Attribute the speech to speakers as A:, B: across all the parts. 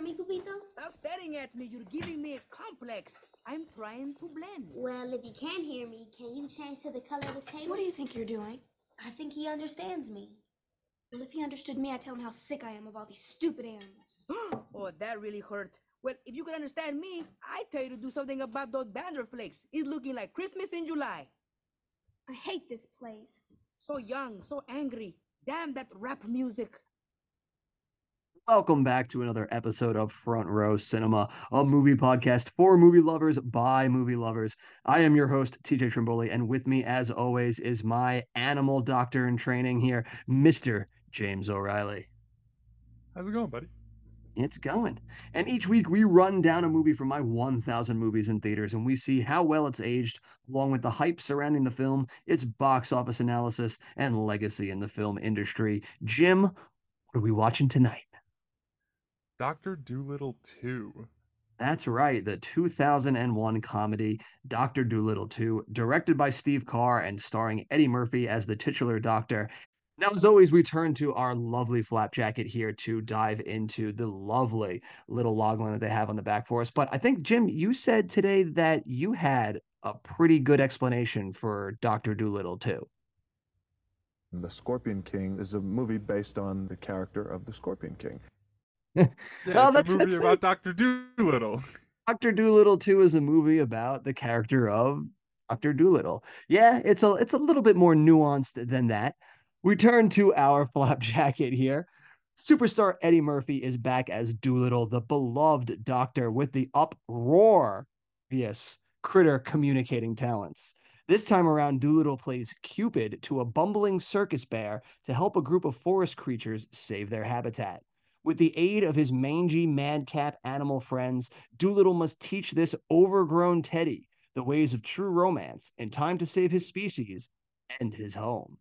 A: hear me, Pepito?
B: Stop staring at me. You're giving me a complex. I'm trying to blend.
A: Well, if you can hear me, can you change to the color of this table?
C: What do you think you're doing?
A: I think he understands me.
C: Well, if he understood me, I'd tell him how sick I am of all these stupid animals.
B: oh, that really hurt. Well, if you could understand me, I'd tell you to do something about those dander flakes. It's looking like Christmas in July.
C: I hate this place.
B: So young, so angry. Damn that rap music.
D: Welcome back to another episode of Front Row Cinema, a movie podcast for movie lovers by movie lovers. I am your host, TJ Trimboli, and with me, as always, is my animal doctor in training here, Mr. James O'Reilly.
E: How's it going, buddy?
D: It's going. And each week we run down a movie from my 1,000 movies in theaters and we see how well it's aged, along with the hype surrounding the film, its box office analysis, and legacy in the film industry. Jim, what are we watching tonight?
E: Dr. Dolittle 2.
D: That's right, the 2001 comedy Dr. Dolittle 2, directed by Steve Carr and starring Eddie Murphy as the titular doctor now, as always, we turn to our lovely flap jacket here to dive into the lovely little logline that they have on the back for us. But I think, Jim, you said today that you had a pretty good explanation for Dr. Dolittle, 2.
F: The Scorpion King is a movie based on the character of the Scorpion King.
E: yeah, well, it's that's, a movie that's about like... Dr. Dolittle.
D: Dr. Dolittle 2 is a movie about the character of Dr. Dolittle. Yeah, it's a it's a little bit more nuanced than that. We turn to our flap jacket here. Superstar Eddie Murphy is back as Dolittle, the beloved doctor with the uproar, yes, critter communicating talents. This time around, Dolittle plays Cupid to a bumbling circus bear to help a group of forest creatures save their habitat. With the aid of his mangy madcap animal friends, Dolittle must teach this overgrown Teddy the ways of true romance in time to save his species and his home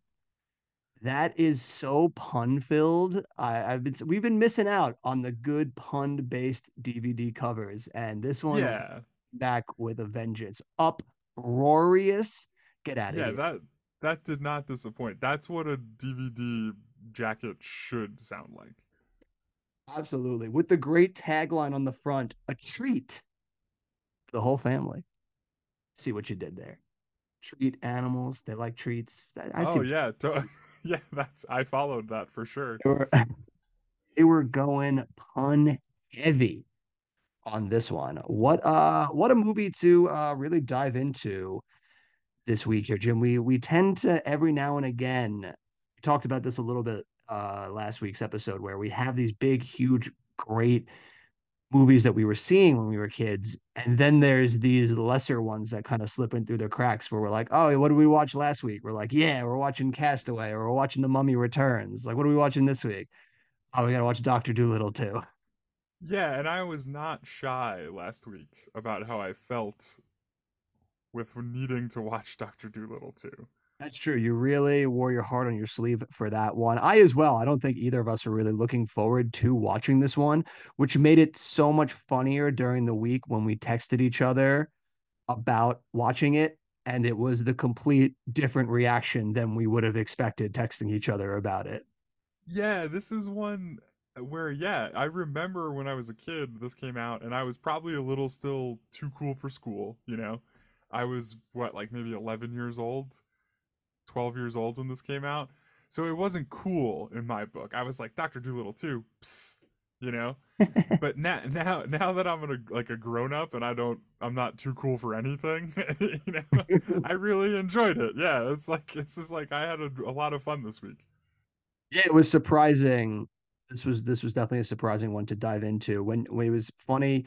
D: that is so pun filled. I, have been we've been missing out on the good pun based DVD covers, and this one
E: yeah
D: back with a vengeance. Uproarious, get out of
E: yeah,
D: here.
E: Yeah, that that did not disappoint. That's what a DVD jacket should sound like.
D: Absolutely, with the great tagline on the front: "A treat the whole family." See what you did there. Treat animals; they like treats.
E: I, I oh yeah. Yeah, that's I followed that for sure.
D: They were, they were going pun heavy on this one. What uh what a movie to uh really dive into this week here, Jim. We we tend to every now and again we talked about this a little bit uh last week's episode where we have these big, huge, great movies that we were seeing when we were kids. And then there's these lesser ones that kind of slip in through the cracks where we're like, oh, what did we watch last week? We're like, yeah, we're watching Castaway or we're watching The Mummy Returns. Like, what are we watching this week? Oh, we got to watch Dr. Dolittle too.
E: Yeah. And I was not shy last week about how I felt with needing to watch Dr. Dolittle too.
D: That's true. You really wore your heart on your sleeve for that one. I as well. I don't think either of us are really looking forward to watching this one, which made it so much funnier during the week when we texted each other about watching it. And it was the complete different reaction than we would have expected texting each other about it.
E: Yeah, this is one uh, where, yeah, I remember when I was a kid, this came out, and I was probably a little still too cool for school, you know? I was, what, like maybe 11 years old? 12 years old when this came out. So it wasn't cool in my book. I was like Dr. Dolittle too, Psst, you know. but now, now, now that I'm a, like a grown up and I don't, I'm not too cool for anything. you know, I really enjoyed it. Yeah, it's like it's just like I had a, a lot of fun this week.
D: Yeah, it was surprising. This was this was definitely a surprising one to dive into. When when it was funny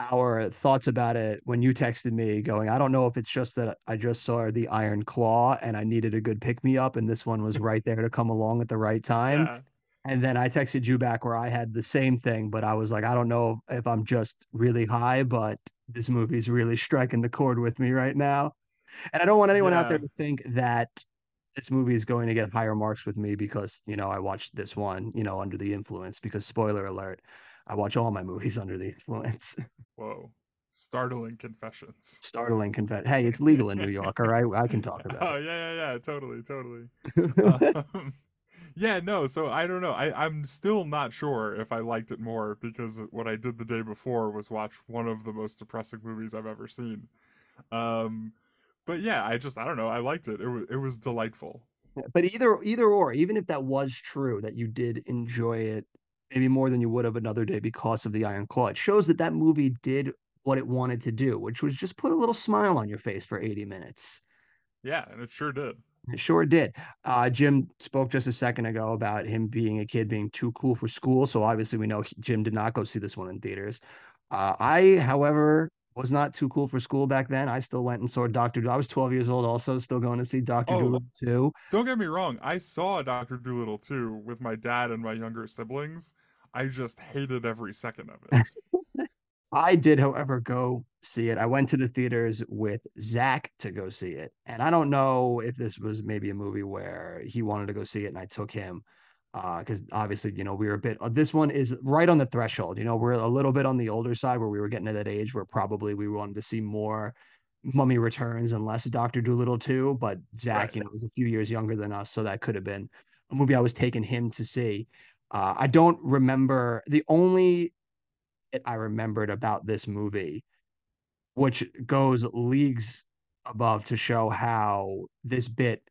D: our thoughts about it when you texted me going, I don't know if it's just that I just saw the Iron Claw and I needed a good pick me up, and this one was right there to come along at the right time. Yeah. And then I texted you back where I had the same thing, but I was like, I don't know if I'm just really high, but this movie's really striking the chord with me right now. And I don't want anyone yeah. out there to think that this movie is going to get higher marks with me because, you know, I watched this one, you know, under the influence because spoiler alert, I watch all my movies under the influence.
E: Whoa. Startling confessions.
D: Startling confession. Hey, it's legal in New York, all right? I can talk about
E: oh,
D: it.
E: yeah, yeah, yeah. Totally, totally. um, yeah, no, so I don't know. I, I'm still not sure if I liked it more because what I did the day before was watch one of the most depressing movies I've ever seen. Um, but yeah, I just I don't know. I liked it. It was it was delightful.
D: But either either or, even if that was true that you did enjoy it maybe more than you would have another day because of the Iron Claw, it shows that that movie did what it wanted to do, which was just put a little smile on your face for 80 minutes.
E: Yeah, and it sure did.
D: It sure did. Uh, Jim spoke just a second ago about him being a kid being too cool for school. So obviously we know he- Jim did not go see this one in theaters. Uh, I, however, was not too cool for school back then. I still went and saw Doctor. Do- I was 12 years old, also still going to see Doctor
E: Oh.
D: Dolittle too.
E: Don't get me wrong. I saw Doctor Dolittle too with my dad and my younger siblings. I just hated every second of it.
D: I did, however, go see it. I went to the theaters with Zach to go see it. And I don't know if this was maybe a movie where he wanted to go see it and I took him. Uh, because obviously, you know, we were a bit, uh, this one is right on the threshold. You know, we're a little bit on the older side where we were getting to that age where probably we wanted to see more Mummy Returns and less Doctor Dolittle too. But Zach,
E: Right.
D: you know, was a few years younger than us. So that could have been a movie I was taking him to see. Uh, I don't remember the only bit I remembered about this movie, which goes leagues above to show how this bit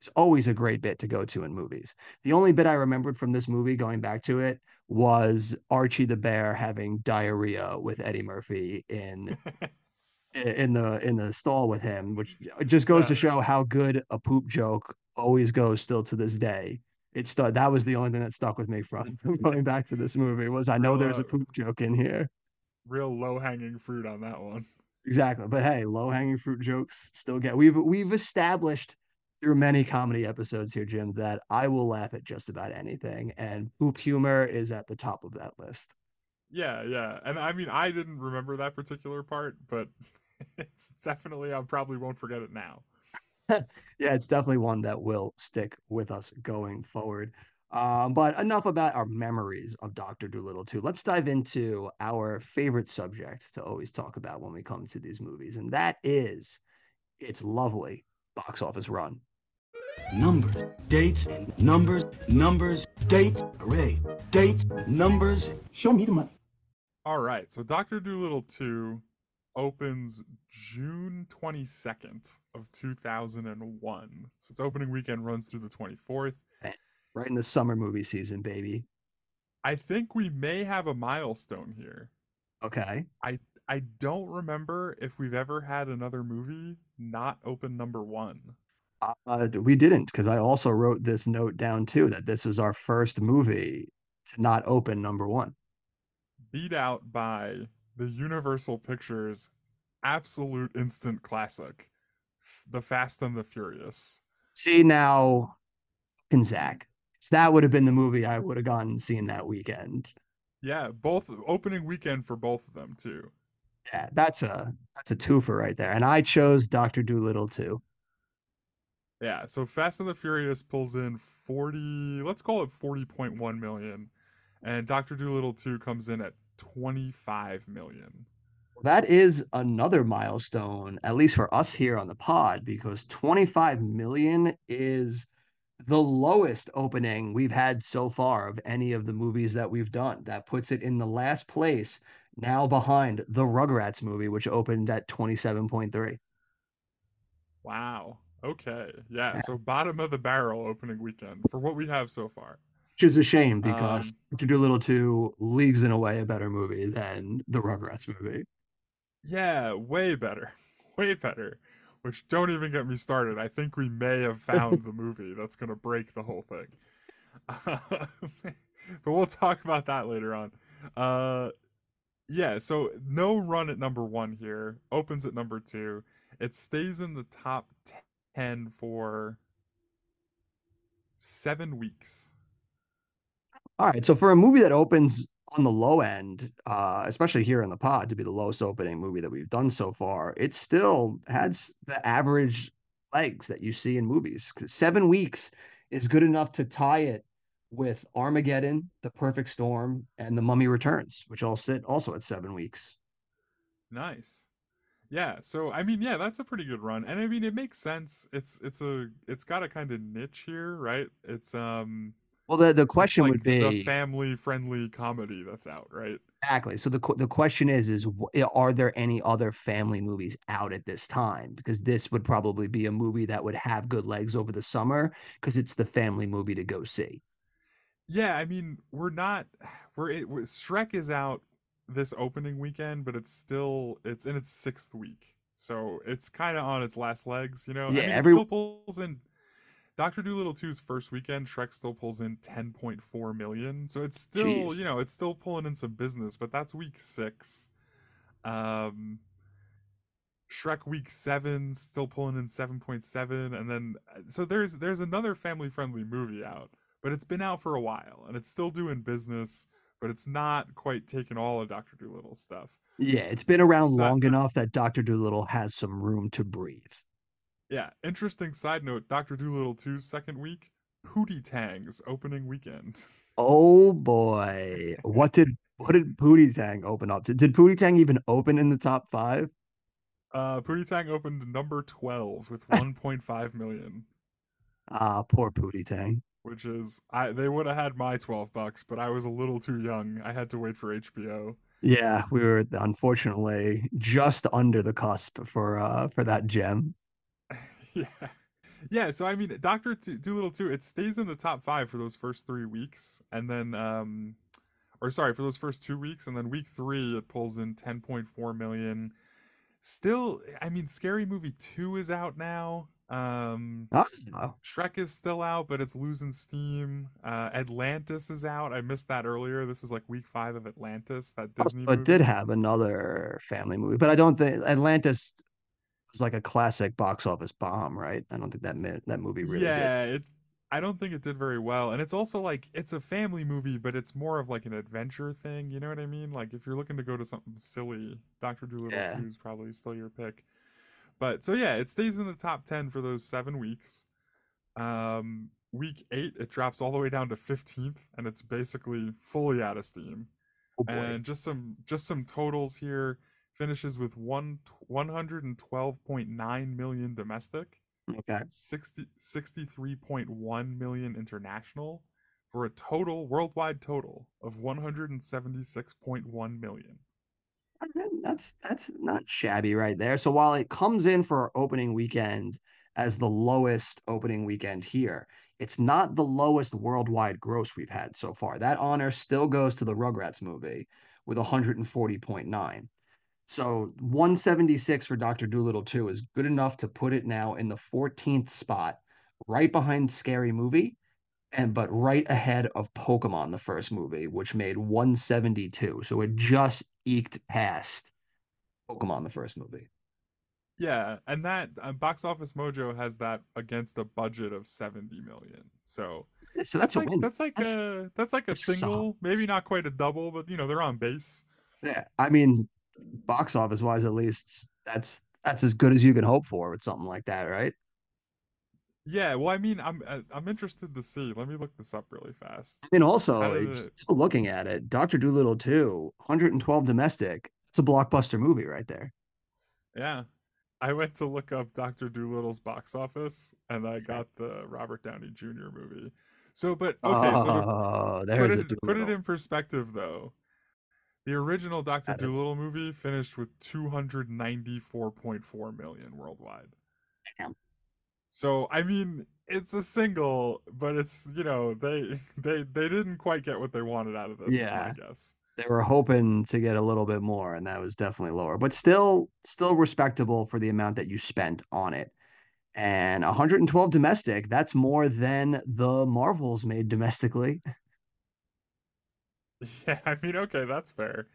D: is always a great bit to go to in movies. The only bit I remembered from this movie, going back to it, was Archie the bear having diarrhea with Eddie Murphy in in the in the stall with him, which just goes to show how good a poop joke always goes still to this day. It stuck. That was the only thing that stuck with me from from going back to this movie was I know
E: Real,
D: there's a
E: uh,
D: poop joke in here.
E: Real low hanging fruit on that one.
D: Exactly. But hey, low hanging fruit jokes still get we've we've established through many comedy episodes here, Jim, that I will laugh at just about anything. And poop humor is at the top of that list.
E: Yeah, yeah. And I mean, I didn't remember that particular part, but it's definitely, I probably won't forget it now.
D: Yeah, it's definitely one that will stick with us going forward. Um, but enough about our memories of Dr. Dolittle too. Let's dive into our favorite subject to always talk about when we come to these movies, and that is its lovely box office run.
G: Numbers, dates, numbers, numbers, dates, array, Dates, numbers. Show me the money.
E: All right. So Dr. Dolittle 2 opens June 22nd of 2001. So its opening weekend runs through the 24th.
D: Right in the summer movie season, baby.
E: I think we may have a milestone here.
D: Okay.
E: I I don't remember if we've ever had another movie not open number 1.
D: Uh, we didn't because I also wrote this note down too that this was our first movie to not open number one.
E: beat out by the Universal Pictures absolute instant classic, The Fast and the Furious.
D: See now, and Zach, so that would have been the movie I would have gone and seen that weekend.
E: Yeah, both opening weekend for both of them too.
D: Yeah, that's a that's a twofer right there. And I chose Doctor Dolittle too.
E: Yeah, so Fast and the Furious pulls in 40, let's call it 40.1 million, and Dr. Dolittle 2 comes in at 25 million.
D: That is another milestone, at least for us here on the pod, because 25 million is the lowest opening we've had so far of any of the movies that we've done. That puts it in the last place, now behind the Rugrats movie, which opened at 27.3.
E: Wow. Okay. Yeah, so bottom of the barrel opening weekend for what we have so far.
D: Which is a shame because
E: Um,
D: Dr. Dolittle 2 leagues in a way a better movie than the Rugrats movie.
E: Yeah, way better. Way better. Which don't even get me started. I think we may have found the movie that's going to break the whole thing. but we'll talk about that later on. Uh yeah, so no run at number 1 here. Opens at number 2. It stays in the top 10 for 7 weeks.
D: All right. So for a movie that opens on the low end, uh, especially here in the pod to be the lowest opening movie that we've done so far, it still has the average legs that you see in movies. Seven weeks is good enough to tie it with Armageddon, The Perfect Storm, and The Mummy Returns, which all sit also at seven weeks.
E: Nice. Yeah, so I mean, yeah, that's a pretty good run. And I mean, it makes sense. It's it's a it's got a kind of niche here, right? It's um
D: Well, the the question
E: like
D: would be
E: the
D: be
E: family-friendly comedy that's out, right?
D: exactly. So the the question is is are there any other family movies out at this time? Because this would probably be a movie that would have good legs over the summer because it's the family movie to go see.
E: Yeah, I mean, we're not we're it, we're- Shrek is out this opening weekend, but it's still it's in its sixth week, so it's kind of on its last legs, you know.
D: Yeah,
E: I mean,
D: every-
E: it still pulls in. Doctor Dolittle 2's first weekend, Shrek still pulls in 10.4 million, so it's still
D: Jeez.
E: you know it's still pulling in some business, but that's week six. Um, Shrek week seven still pulling in 7.7, and then uh, so there's there's another family friendly movie out but it's been out for a while and it's still doing business, but it's not quite taken all of Doctor Dolittle's stuff.
D: Yeah, it's been around
E: So-
D: long enough that Doctor Dolittle has some room to breathe.
E: Yeah, interesting side note: Doctor Dolittle 2's second week, Pootie Tang's opening weekend.
D: Oh boy, what did what did Pootie Tang open up to? Did Pootie Tang even open in the top five?
E: Uh, Pootie Tang opened number 12 with 1.5 million,
D: Ah, poor Pootie Tang.
E: Which is I they would have had my 12 bucks, but I was a little too young. I had to wait for HBO.
D: Yeah, we were unfortunately just under the cusp for uh for that gem.
E: yeah. Yeah, so I mean, Doctor Dolittle 2, it stays in the top five for those first three weeks, and then, um, or sorry, for those first two weeks, and then week three, it pulls in 10.4 million. Still, I mean, Scary Movie 2 is out now. Um,
D: Oh,
E: Shrek is still out, but it's losing steam. Uh, Atlantis is out. I missed that earlier. This is like week five of Atlantis, that
D: also,
E: Disney
D: it did have another family movie, but I don't think Atlantis was like a classic box office bomb, right? I don't think that mi- that movie really did.
E: yeah, it, I don't think it did very well. And it's also like it's a family movie, but it's more of like an adventure thing. You know what I mean? Like if you're looking to go to something silly, Doctor Dolittle
D: Yeah.
E: 2 is probably still your pick. But so yeah, it stays in the top ten for those seven weeks. Um, week eight, it drops all the way down to fifteenth, and it's basically fully out of steam.
D: Oh.
E: And just some just some totals here. Finishes with one one hundred and twelve point nine million domestic.
D: Okay.
E: 60, 63.1 million international for a total worldwide total of 176.1 million.
D: That's that's not shabby right there. So while it comes in for our opening weekend as the lowest opening weekend here, it's not the lowest worldwide gross we've had so far. That honor still goes to the Rugrats movie with 140.9. So 176 for Dr. Dolittle 2 is good enough to put it now in the 14th spot, right behind Scary Movie, and but right ahead of Pokemon, the first movie, which made 172. So it just eked past Pokemon, the first movie.
E: Yeah, and that uh, Box Office Mojo has that against a budget of 70 million. So
D: So that's a
E: like
D: win.
E: that's like
D: That's-
E: a that's like a
D: that's
E: single, maybe not quite a double, but you know, they're on base.
D: Yeah, I mean, box office wise, at least that's that's as good as you can hope for with something like that, right?
E: Yeah, well I mean, I'm uh, I'm interested to see. Let me look this up really fast.
D: I mean, also
E: How did
D: like,
E: it-
D: still looking at it, Doctor Dolittle 2, 112 domestic. It's a blockbuster movie right there.
E: Yeah. I went to look up Dr. Dolittle's box office and I got the Robert Downey Jr. movie. So, but okay, so to
D: oh,
E: put
D: there's a
E: it, put it in perspective though, the original Dr. Dolittle movie finished with 294.4 million worldwide.
D: Damn.
E: So, I mean, it's a single, but it's, you know, they they they didn't quite get what they wanted out of this,
D: Yeah.
E: I guess.
D: They were hoping to get a little bit more, and that was definitely lower, but still, still respectable for the amount that you spent on it. And 112 domestic, that's more than the Marvels made domestically.
E: Yeah, I mean, okay, that's fair.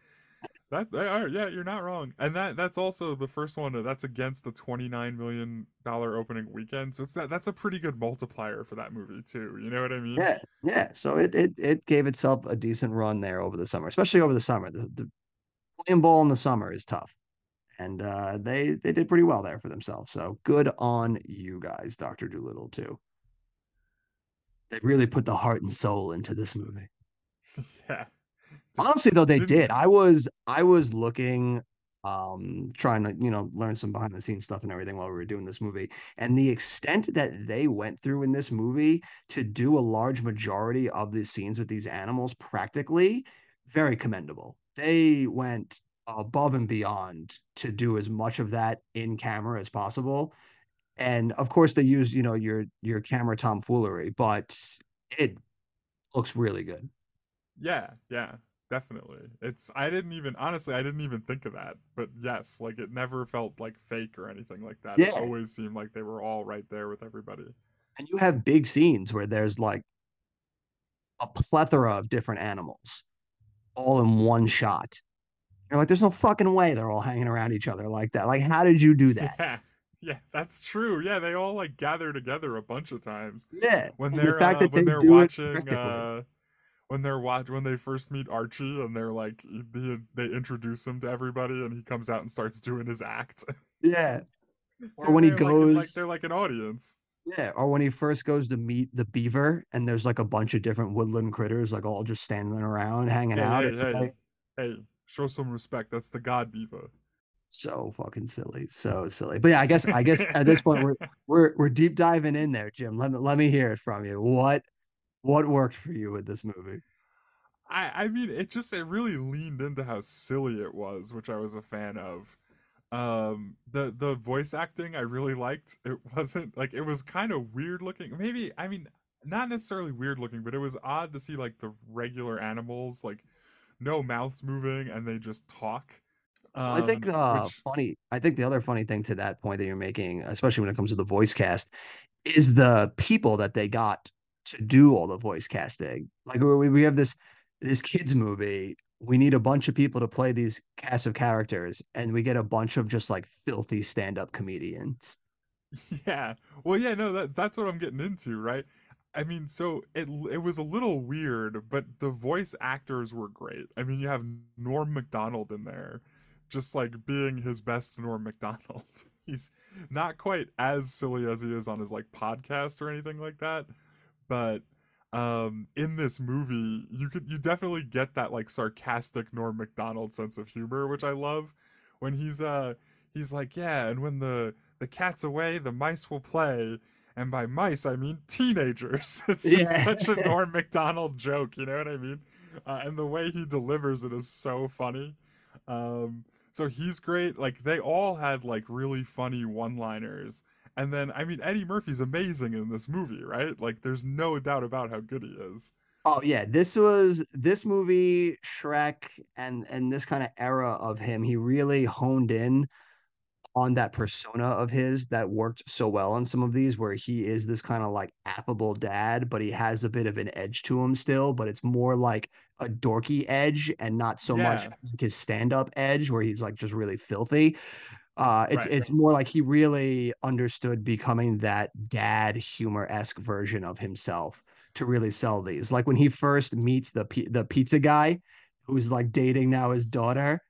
E: That they are, yeah, you're not wrong. And that that's also the first one uh, that's against the 29 million dollar opening weekend. So it's that that's a pretty good multiplier for that movie too. You know what I mean?
D: Yeah, yeah. So it it it gave itself a decent run there over the summer, especially over the summer. The, the playing ball in the summer is tough, and uh, they they did pretty well there for themselves. So good on you guys, Doctor Dolittle too. They really put the heart and soul into this movie.
E: yeah.
D: Honestly, though, they
E: Didn't-
D: I was I was looking um trying to you know learn some behind the scenes stuff and everything while we were doing this movie and the extent that they went through in this movie to do a large majority of the scenes with these animals practically very commendable. They went above and beyond to do as much of that in camera as possible and of course they use you know your your camera tomfoolery but it looks really good.
E: Yeah, yeah, definitely. It's I didn't even honestly I didn't even think of that. But yes, like it never felt like fake or anything like that. It
D: Yeah.
E: always seemed like they were all right there with everybody.
D: and you have big scenes where there's like a plethora of different animals all in one shot. You're like, there's no fucking way they're all hanging around each other like that. Like, how did you do that?
E: Yeah. Yeah, that's true. Yeah, they all like gather together a bunch of times.
D: Yeah.
E: When
D: and
E: they're
D: the fact
E: uh,
D: that
E: when
D: they
E: they're
D: do
E: watching uh when they're watch when they first meet Archie and they're like they, they introduce him to everybody and he comes out and starts doing his act.
D: yeah. Or when he
E: there like, like
D: goes-
E: they're like an audience.
D: Yeah. Or when he first goes to meet the beaver and there's like a bunch of different woodland critters, like all just standing around, hanging
E: Hey,
D: out.
E: hey,
D: it's
E: hey,
D: like
E: hey, show some respect. That's the God Beaver.
D: so fucking silly. So silly. But yeah, I guess I guess at this point we're we're we're deep diving in there, Jim. Let me let me hear it from you. What what worked for you with this movie?
E: I I mean it just it really leaned into how silly it was, which I was a fan of. Um the the voice acting I really liked. It wasn't like it was kind of weird looking. Maybe I mean not necessarily weird looking, but it was odd to see like the regular animals like no mouths moving and they just talk.
D: I think
E: Um,
D: uh
E: which-
D: funny I think the other funny thing to that point that you're making, especially when it comes to the voice cast, is the people that they got to do all the voice casting. Like we we have this this kids movie. We need a bunch of people to play these cast of characters, and we get a bunch of just like filthy stand-up comedians.
E: Yeah. Well, yeah, no, that that's what I'm getting into, right? I mean, so it it was a little weird, but the voice actors were great. I mean, you have Norm Macdonald in there, just like being his best Norm Macdonald. He's not quite as silly as he is on his like podcast or anything like that, but um in this movie you could you definitely get that like sarcastic Norm Macdonald sense of humor, which I love when he's uh he's like, yeah, and when the the cat's away, the mice will play. And by mice, I mean teenagers. It's just
D: Yeah.
E: such a Norm Macdonald joke, you know what I mean? Uh, and the way he delivers it is so funny. Um, so he's great. Like they all had like really funny one-liners. And then, I mean, Eddie Murphy's amazing in this movie, right? Like, there's no doubt about how good he is.
D: Oh yeah, this was this movie, Shrek, and and this kind of era of him. He really honed in on that persona of his that worked so well on some of these, where he is this kind of like affable dad, but he has a bit of an edge to him still, but it's more like a dorky edge and not so much
E: Yeah.
D: like his stand-up edge where he's like just really filthy. Uh, it's
E: Right.
D: it's more like he really understood becoming that dad humor-esque version of himself to really sell these. Like when he first meets the the pizza guy who's like dating now his daughter,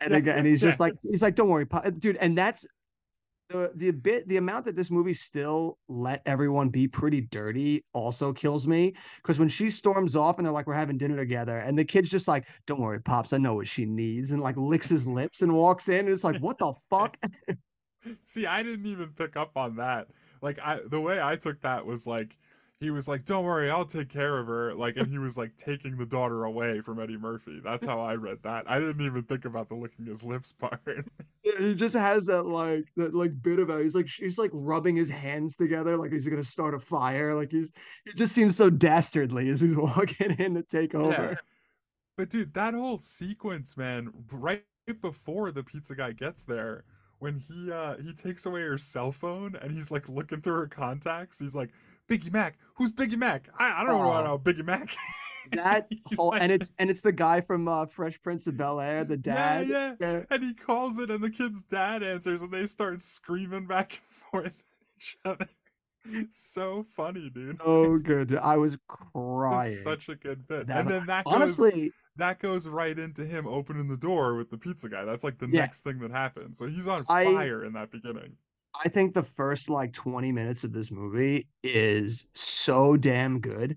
D: and again, and he's just like he's like, "Don't worry, dude." And that's the the bit the amount that this movie still let everyone be pretty dirty also kills me because when she storms off and they're like we're having dinner together and the kid's just like don't worry pops i know what she needs and like licks his lips and walks in and it's like what the fuck
E: See, I didn't even pick up on that. Like, I the way I took that was like, he was like, "Don't worry, I'll take care of her." Like, and he was like taking the daughter away from Eddie Murphy. That's how I read that. I didn't even think about the licking his lips part.
D: he just has that like that like bit about he's like he's like rubbing his hands together like he's gonna start a fire like he's it just seems so dastardly as he's walking in to take over
E: But dude, that whole sequence, man, right before the pizza guy gets there, when he uh he takes away her cell phone and he's like looking through her contacts, he's like, Biggie Mac, who's Biggie Mac? I, I don't know
D: Oh.
E: about Biggie Mac.
D: that whole
E: like-
D: and it's and it's the guy from uh fresh prince of bel air the dad
E: Yeah, yeah.
D: Yeah.
E: And he calls it, and the kid's dad answers, and they start screaming back and forth at each other. So funny, dude.
D: oh good i was crying
E: such a good bit.
D: That-
E: and then that goes,
D: honestly
E: that goes right into him opening the door with the pizza guy. That's like the
D: Yeah.
E: next thing that happens. So he's on
D: I-
E: fire in that beginning.
D: I think the first like 20 minutes of this movie is so damn good.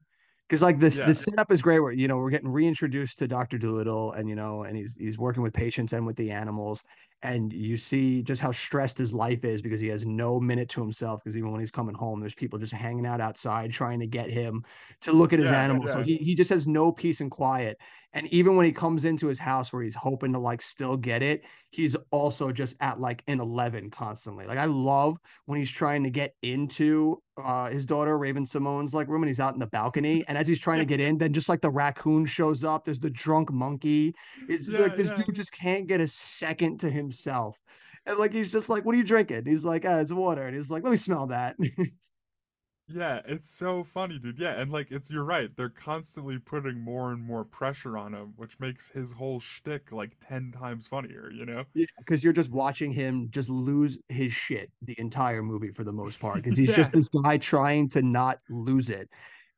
D: Cause like this
E: Yeah.
D: the setup is great where you know we're getting reintroduced to Dr. Dolittle and you know and he's he's working with patients and with the animals and you see just how stressed his life is because he has no minute to himself because even when he's coming home there's people just hanging out outside trying to get him to look at his
E: Yeah,
D: animals so he, he just has no peace and quiet. And even when he comes into his house where he's hoping to like still get it he's also just at like an 11 constantly. Like i love when he's trying to get into uh his daughter Raven-Symoné's like room and he's out in the balcony. And as he's trying to get in then just like the raccoon shows up. There's the drunk monkey. It's
E: Yeah,
D: like this
E: yeah.
D: dude just can't get a second to himself. And like he's just like, What are you drinking? He's like, ah, it's water. And he's like, Let me smell that.
E: Yeah, it's so funny, dude. Yeah, and like it's you're right. They're constantly putting more and more pressure on him, which makes his whole shtick like ten times funnier. You know?
D: Yeah, because you're just watching him just lose his shit the entire movie for the most part. Because he's
E: Yeah.
D: just this guy trying to not lose it.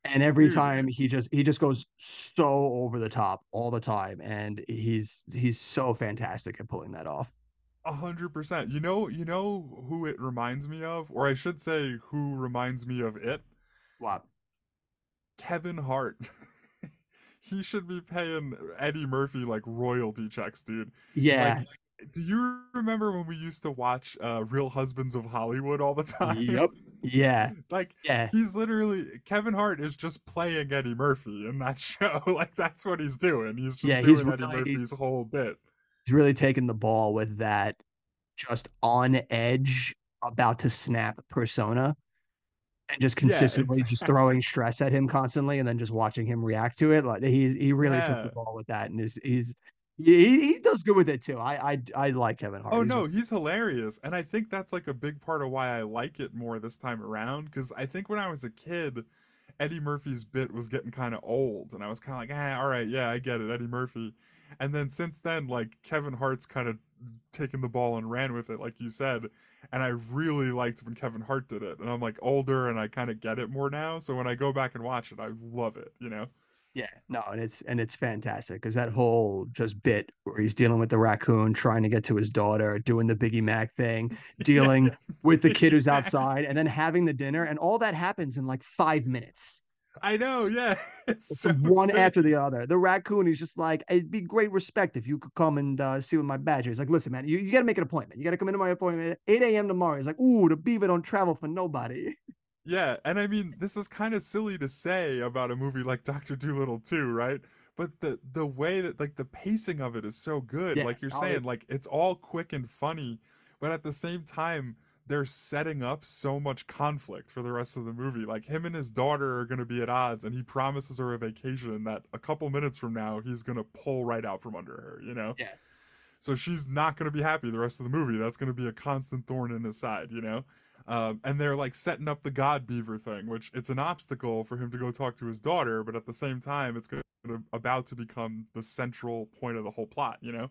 D: And every
E: Dude.
D: time he just he just goes so over the top all the time. And he's he's so fantastic at pulling that off.
E: A hundred percent. You know, you know who it reminds me of, or I should say, who reminds me of it.
D: What?
E: Kevin Hart. he should be paying Eddie Murphy like royalty checks, dude.
D: Yeah.
E: Like, do you remember when we used to watch uh, Real Husbands of Hollywood all the time?
D: Yep. Yeah.
E: like
D: Yeah.
E: he's literally Kevin Hart is just playing Eddie Murphy in that show. like that's what he's doing. He's just
D: Yeah,
E: doing
D: he's
E: Eddie
D: really-
E: Murphy's whole bit.
D: He's really taken the ball with that just on edge about to snap persona and just
E: Yeah,
D: consistently just throwing stress at him constantly and then just watching him react to it like he's he really took the ball with that and is he's he, he does good with it too i i, I like kevin hart
E: Oh
D: He's-
E: no, he's hilarious. And I think that's like a big part of why I like it more this time around. Cause I think when I was a kid, Eddie Murphy's bit was getting kind of old. And I was kind of like, ah, all right, yeah, I get it, Eddie Murphy. And then since then, like Kevin Hart's kind of taken the ball and ran with it, like you said. And I really liked when Kevin Hart did it. And I'm like older and I kind of get it more now. So when I go back and watch it, I love it, you know?
D: Yeah, no, and it's and it's fantastic because that whole just bit where he's dealing with the raccoon, trying to get to his daughter, doing the Biggie Mac thing, dealing with the kid who's outside, and then having the dinner, and all that happens in like five minutes.
E: I know, yeah. It's,
D: It's
E: so
D: one
E: good.
D: after the other. The raccoon is just like, it'd be great respect if you could come and uh, see what my badger is. Like, listen, man, you, you got to make an appointment. You got to come into my appointment at 8 a.m. tomorrow. He's like, ooh, the beaver don't travel for nobody.
E: Yeah, and I mean, this is kind of silly to say about a movie like Doctor Dolittle too, right? But the the way that like the pacing of it is so good.
D: Yeah,
E: Like you're saying,
D: it-
E: like it's all quick and funny, but at the same time, they're setting up so much conflict for the rest of the movie. Like him and his daughter are going to be at odds, and he promises her a vacation that a couple minutes from now he's going to pull right out from under her. You know?
D: Yeah.
E: So she's not going to be happy the rest of the movie. That's going to be a constant thorn in his side. You know? Um, and they're like setting up the god beaver thing, which it's an obstacle for him to go talk to his daughter, but at the same time, it's gonna, about to become the central point of the whole plot, you know.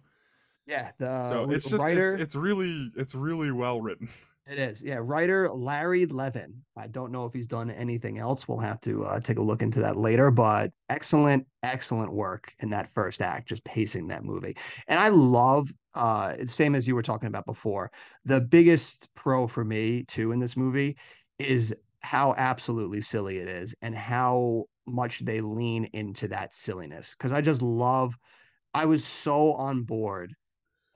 D: Yeah. The
E: so it's just
D: writer,
E: it's, it's really it's really well written.
D: It is. Yeah. Writer Larry Levin. I don't know if he's done anything else. We'll have to uh, take a look into that later, but excellent, excellent work in that first act, just pacing that movie. And I love, uh, same as you were talking about before. The biggest pro for me, too, in this movie is how absolutely silly it is and how much they lean into that silliness. Cause I just love, I was so on board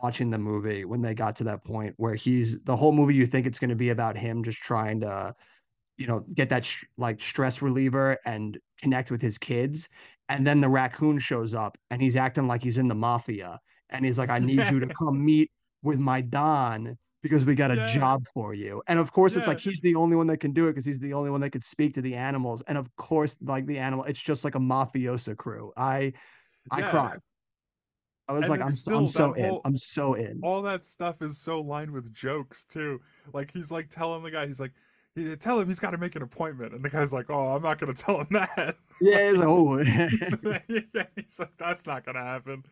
D: watching the movie when they got to that point where he's the whole movie you think it's going to be about him just trying to you know get that sh- like stress reliever and connect with his kids. And then the raccoon shows up and he's acting like he's in the mafia and he's like i need you to come meet with my don because we got a
E: Yeah.
D: job for you. And of course it's like he's the only one that can do it because he's the only one that could speak to the animals. And of course like the animal it's just like a mafiosa crew. I i
E: Yeah.
D: cried i was
E: And
D: like i'm, I'm so
E: that
D: in i'm so in
E: All that stuff is so lined with jokes too. Like he's like telling the guy, he's like, tell him he's got to make an appointment, and the guy's like, oh, I'm not gonna tell him that.
D: Yeah, it's like, oh,
E: He's yeah, he's like, that's not gonna happen.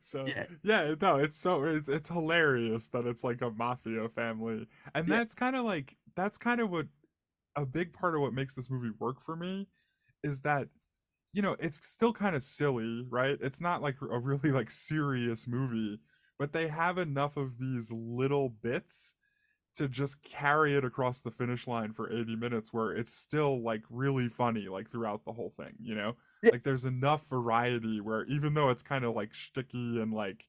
E: so
D: Yeah.
E: yeah. no, it's so it's it's hilarious that it's like a mafia family, and
D: Yeah.
E: that's kind of like that's kind of what a big part of what makes this movie work for me is that you know it's still kind of silly, right? It's not like a really like serious movie, but they have enough of these little bits to just carry it across the finish line for 80 minutes where it's still like really funny like throughout the whole thing you know
D: Yeah.
E: like there's enough variety where even though it's kind of like sticky and like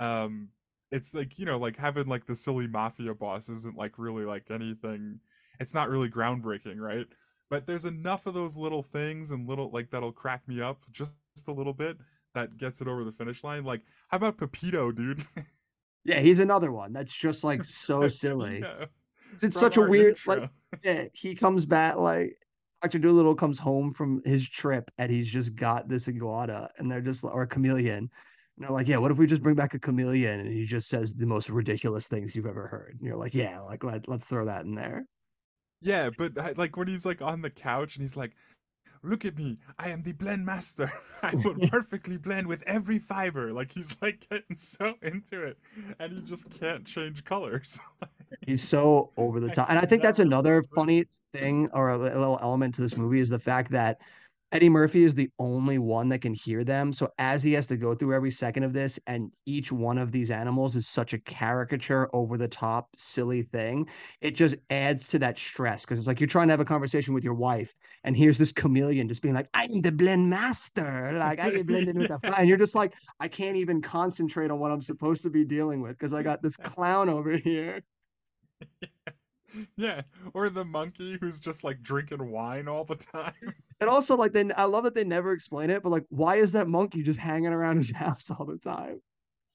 E: um it's like you know like having like the silly mafia boss isn't like really like anything it's not really groundbreaking right but there's enough of those little things and little like that'll crack me up just, a little bit that gets it over the finish line like how about pepito dude
D: Yeah, he's another one that's just like so silly.
E: Pepito
D: It's such a weird
E: intro.
D: like yeah, he comes back like Dr. Dolittle comes home from his trip and he's just got this iguana and they're just or a chameleon. And they're like, yeah, what if we just bring back a chameleon? And he just says the most ridiculous things you've ever heard. And you're like, yeah, like let, let's throw that in there.
E: Yeah, but I- like when he's like on the couch and he's like, "Look at me, I am the blend master. I will perfectly blend with every fiber." Like he's like getting so into it, and he just can't change colors.
D: He's so over the top. And I think that's another funny thing or a little element to this movie is the fact that Eddie Murphy is the only one that can hear them. So as he has to go through every second of this, and each one of these animals is such a caricature, over the top, silly thing, it just adds to that stress because it's like you're trying to have a conversation with your wife, and here's this chameleon just being like, "I'm the blend master," like I get blended with the fly, and you're just like, I can't even concentrate on what I'm supposed to be dealing with because I got this clown over here.
E: yeah, or the monkey who's just like drinking wine all the time.
D: And also, like, then I love that they never explain it, but like, why is that monkey just hanging around his house all the time?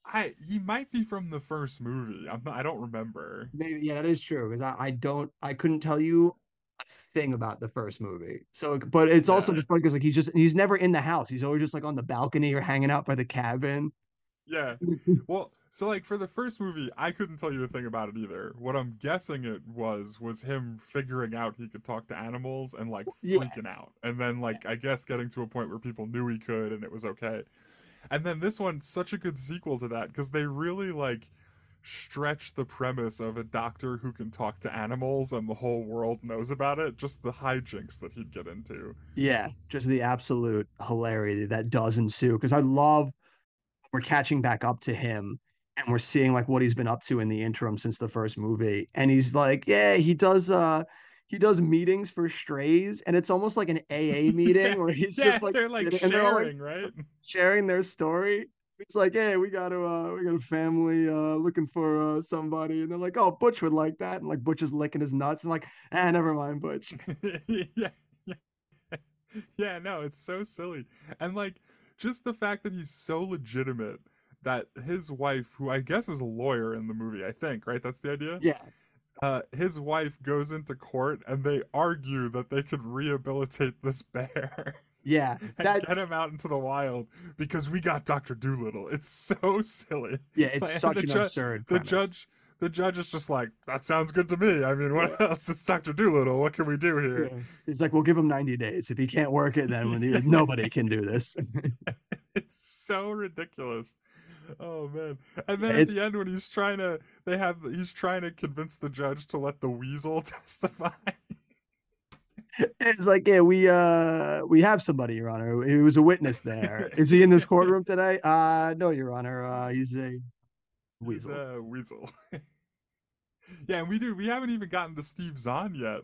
E: I he might be from the first movie. I'm not, I don't remember.
D: Maybe, yeah, that is true because I, I don't, I couldn't tell you a thing about the first movie. So, but it's also just funny because like he's just he's never in the house. He's always just like on the balcony or hanging out by the cabin.
E: Yeah. Well, so like for the first movie, I couldn't tell you a thing about it either. What I'm guessing it was was him figuring out he could talk to animals and like
D: Yeah.
E: freaking out. And then like I guess getting to a point where people knew he could and it was okay. And then this one's such a good sequel to that because they really like stretch the premise of a doctor who can talk to animals and the whole world knows about it, just the hijinks that he'd get into.
D: Yeah, just the absolute hilarity that does ensue. Because I love we're catching back up to him and we're seeing like what he's been up to in the interim since the first movie. And he's like, yeah, he does uh he does meetings for strays, and it's almost like an AA meeting
E: Yeah,
D: where he's
E: yeah,
D: just like
E: they're like
D: and they're like
E: sharing, right?
D: sharing their story. It's like, hey, we got to, uh, we got a family uh, looking for uh, somebody, and they're like, oh, Butch would like that, and like Butch is licking his nuts, and like, ah, never mind, Butch.
E: yeah, yeah, yeah. No, it's so silly, and like just the fact that he's so legitimate that his wife, who I guess is a lawyer in the movie, I think, right? That's the idea.
D: Yeah,
E: Uh, his wife goes into court and they argue that they could rehabilitate this bear.
D: yeah,
E: And
D: that,
E: get him out into the wild because we got Doctor Dolittle. It's so silly.
D: yeah, it's
E: and
D: such an
E: ju-
D: absurd.
E: The
D: premise.
E: judge, the judge is just like, that sounds good to me. I mean, what else? It's Doctor Dolittle. What can we do here?
D: Yeah. He's like, we'll give him 90 days. If he can't work it, then he, nobody can do this.
E: It's so ridiculous. Oh man! And then
D: It's-
E: at the end, when he's trying to, they have he's trying to convince the judge to let the weasel testify.
D: it's like, yeah, we uh we have somebody, Your Honor. He was a witness there. Is he in this courtroom today? Uh no, Your Honor. Uh he's a
E: He's
D: weasel.
E: a weasel. Yeah, and we do. We haven't even gotten to Steve Zahn yet.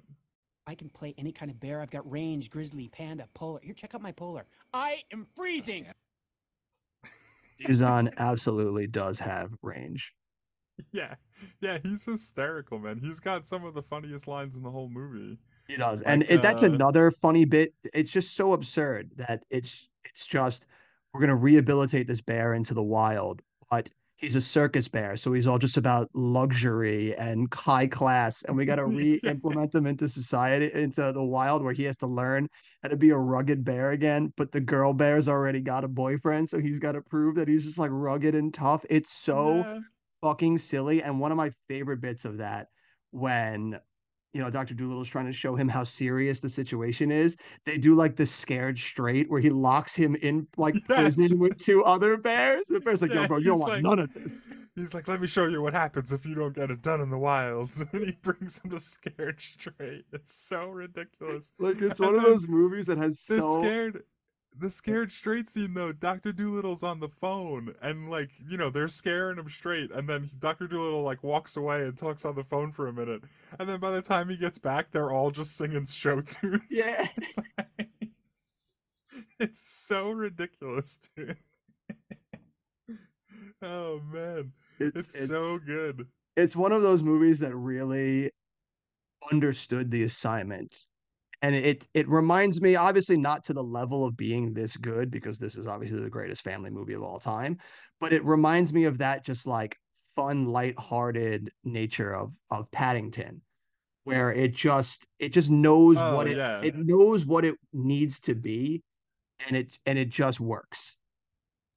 H: I can play any kind of bear. I've got range, grizzly, panda, polar. Here, check out my polar. I am freezing.
D: Steve Zahn absolutely does have range.
E: Yeah, yeah, he's hysterical, man. He's got some of the funniest lines in the whole movie.
D: He does. And
E: Like,
D: it, that's
E: uh,
D: another funny bit. It's just so absurd that it's it's just we're gonna rehabilitate this bear into the wild, but he's a circus bear, so he's all just about luxury and high class, and we gotta re-implement him into society, into the wild where he has to learn how to be a rugged bear again. But the girl bear's already got a boyfriend, so he's got to prove that he's just like rugged and tough. It's so
E: Yeah.
D: fucking silly. And one of my favorite bits of that when you know Dr. Dolittle's trying to show him how serious the situation is, they do like the scared straight where he locks him in like
E: Yes.
D: prison with two other bears. The bear's like,
E: Yeah,
D: yo, bro, you don't
E: he's
D: want none of this.
E: He's like, let me show you what happens if you don't get it done in the wilds. And he brings him to Scared Straight. It's so ridiculous.
D: Like it's
E: And
D: one of those movies that has so
E: scared the scared straight scene though, Dr. Dolittle's on the phone and like, you know, they're scaring him straight and then Dr. Dolittle like walks away and talks on the phone for a minute. And then by the time he gets back, they're all just singing show tunes.
D: yeah.
E: it's so ridiculous, dude. oh man. It's, so good.
D: it's one of those movies that really understood the assignment and it it reminds me obviously not to the level of being this good because this is obviously the greatest family movie of all time but it reminds me of that just like fun light-hearted nature of of paddington where it just it just knows
E: Oh,
D: what it
E: yeah.
D: it knows what it needs to be and it and it just works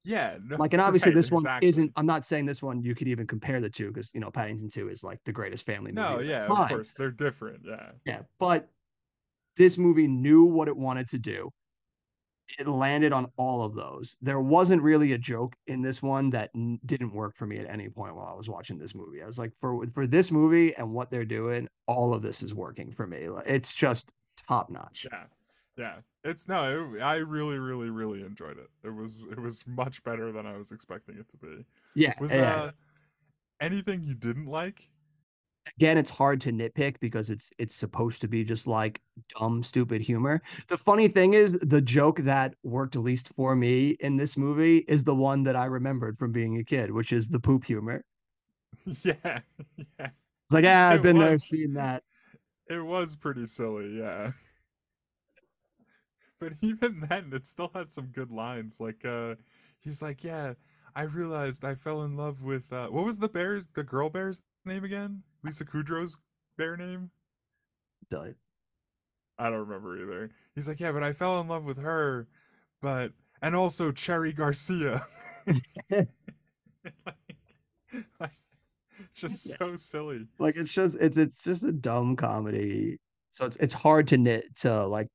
E: Yeah. No,
D: like and obviously
E: right,
D: this one
E: exactly.
D: isn't i'm not saying this one you could even compare the two because you know paddington 2 is like the greatest family movie
E: No,
D: of
E: yeah,
D: time.
E: of course. They're different. Yeah.
D: yeah but this movie knew what it wanted to do it landed on all of those there wasn't really a joke in this one that n- didn't work for me at any point while i was watching this movie i was like for for this movie and what they're doing all of this is working for me it's just top notch
E: Yeah. Yeah. It's no, it, I really, really, really enjoyed it. It was it was much better than I was expecting it to be.
D: yeah
E: Was
D: yeah.
E: uh anything you didn't like?
D: Again it's hard to nitpick because it's it's supposed to be just like dumb stupid humor the funny thing is the joke that worked least for me in this movie is the one that i remembered from being a kid which is the poop humor
E: yeah. Yeah.
D: it's like ah i've
E: It
D: been there
E: was.
D: seen that
E: It was pretty silly, yeah. But even then, it still had some good lines. Like, uh, he's like, "Yeah, I realized I fell in love with uh, what was the bear's, the girl bear's name again? Lisa Kudrow's bear name?
D: Done.
E: I don't remember either." He's like, "Yeah, but I fell in love with her, but and also Cherry Garcia." like, like, just
D: Yeah.
E: so silly.
D: like it's just it's it's just a dumb comedy so it's it's hard to knit to like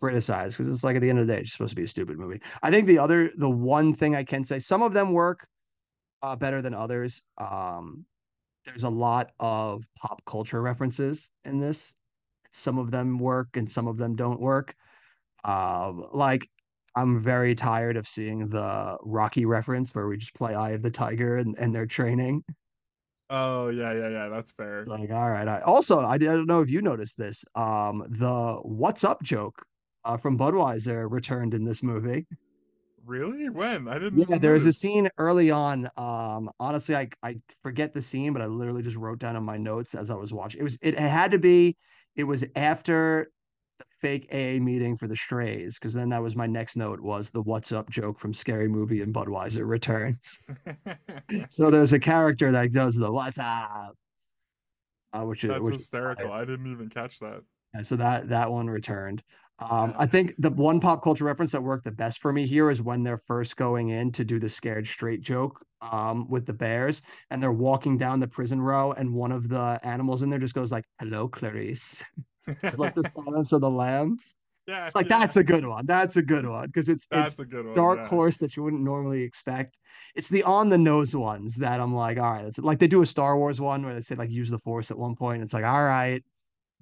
D: criticize because it's like at the end of the day it's supposed to be a stupid movie i think the other the one thing i can say some of them work uh better than others um there's a lot of pop culture references in this some of them work and some of them don't work um like i'm very tired of seeing the rocky reference where we just play eye of the tiger and, and their training
E: Oh yeah, yeah, yeah. That's fair.
D: like, all right. I, also, I don't know if you noticed this. Um, the "What's up" joke uh, from Budweiser returned in this movie.
E: Really? When? I didn't.
D: Yeah, there was a scene early on. Um, honestly, I I forget the scene, but I literally just wrote down in my notes as I was watching. It was it had to be. It was after the fake AA meeting for the Strays, because then that was my next note was the "What's up" joke from Scary Movie and Budweiser returns. so there's a character that does the "What's up," uh, which is
E: That's
D: which
E: hysterical. I didn't even catch that.
D: And so that that one returned. Um, I think the one pop culture reference that worked the best for me here is when they're first going in to do the scared straight joke um, with the bears, and they're walking down the prison row, and one of the animals in there just goes like, "Hello, Clarice." It's like the silence of the lambs.
E: yeah,
D: It's like
E: yeah,
D: that's a good one. That's a good one because it's
E: That's
D: it's
E: a good one.
D: dark
E: yeah.
D: horse that you wouldn't normally expect. It's the on the nose ones that I'm like, all right, it's like they do a Star Wars one where they say like use the force at one point. It's like, all right,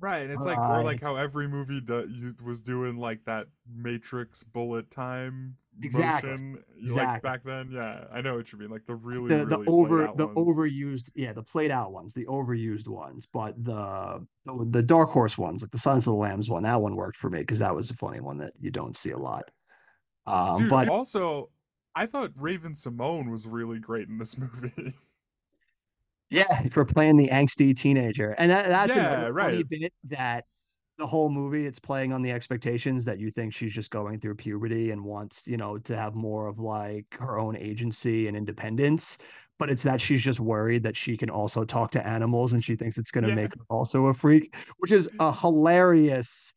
E: Right. And it's like or like how every movie do, was doing like that Matrix bullet time
D: Exactly,
E: motion. Like back then. Yeah, I know what you mean. Like the really
D: the the
E: played
D: over the
E: ones.
D: overused yeah the played out ones the overused ones but the the, the dark horse ones like the Silence of the Lambs one that one worked for me because that was a funny one that you don't see a lot um
E: Dude,
D: but
E: also, I thought Raven-Symoné was really great in this movie.
D: Yeah for playing the angsty teenager and that, that's
E: Yeah,
D: another funny bit that the whole movie it's playing on the expectations that you think she's just going through puberty and wants you know to have more of like her own agency and independence but it's that she's just worried that she can also talk to animals and she thinks it's going to
E: Yeah.
D: make her also a freak which is a hilarious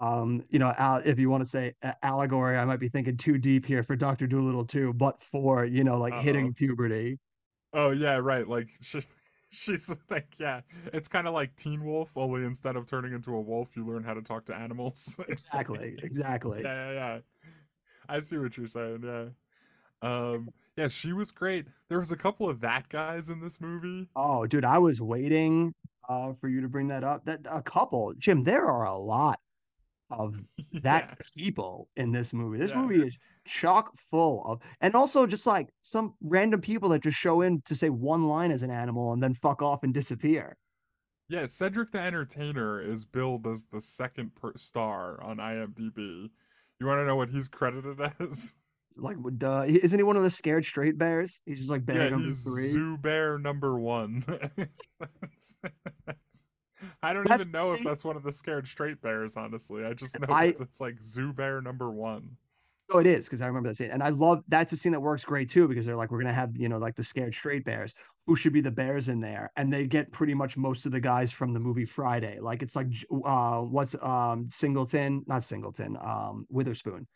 D: um you know al- if you want to say a- allegory i might be thinking too deep here for dr dolittle too but for you know like
E: Uh-oh.
D: hitting puberty
E: Oh yeah, right. Like she, she's like, yeah, it's kind of like Teen Wolf, only instead of turning into a wolf, you learn how to talk to animals.
D: exactly exactly
E: yeah, yeah, yeah. I see what you're saying. Yeah. Um. Yeah, she was great. There was a couple of that guys in this movie.
D: Oh, dude, I was waiting uh for you to bring that up. That a couple, Jim, there are a lot of that people in this movie. This
E: Yeah.
D: movie is chock full of and also just like some random people that just show in to say one line as an animal and then fuck off and disappear.
E: Yeah, Cedric the Entertainer is billed as the second per- star on IMDb. You want to know what he's credited as?
D: like would, uh, isn't he one of the scared straight bears? He's just like bear
E: yeah,
D: number
E: he's
D: three.
E: Zoo Bear number one. That's- that's- I don't
D: That's-
E: even know if that's one of the scared straight bears. Honestly, I just know
D: I-
E: that it's like Zoo Bear number one.
D: Oh, it is because I remember that scene, and I love that's a scene that works great too because they're like, we're gonna have you know like the scared straight bears. Who should be the bears in there? And they get pretty much most of the guys from the movie Friday. Like it's like uh, what's um Singleton, not Singleton, um Witherspoon.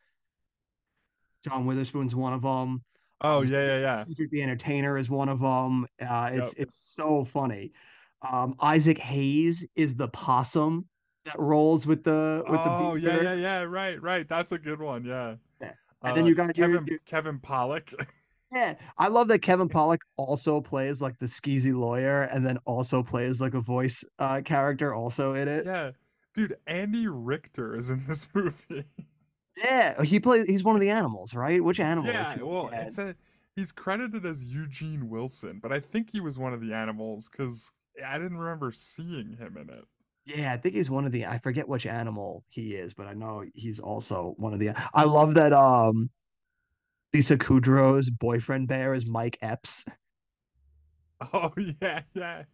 D: John Witherspoon's one of them.
E: Oh yeah, yeah, yeah.
D: Cedric the Entertainer is one of them. Uh, it's
E: Yep.
D: it's so funny. Um, Isaac Hayes is the possum that rolls with the with
E: oh
D: the
E: yeah, yeah, yeah. Right, right. That's a good one. Yeah.
D: Yeah. And then you got
E: Kevin
D: your-
E: Kevin Pollak.
D: Yeah, I love that Kevin Pollak also plays like the skeezy lawyer, and then also plays like a voice uh, character also in it.
E: yeah, dude. Andy Richter is in this movie.
D: Yeah, he plays. He's one of the animals, right? Which animal is
E: yeah. Well, it's a he's credited as Eugene Wilson, but I think he was one of the animals because I didn't remember seeing him in it.
D: Yeah, I think he's one of the. I forget which animal he is, but I know he's also one of the. I love that. Um, Lisa Kudrow's boyfriend bear is Mike Epps.
E: Oh yeah, yeah.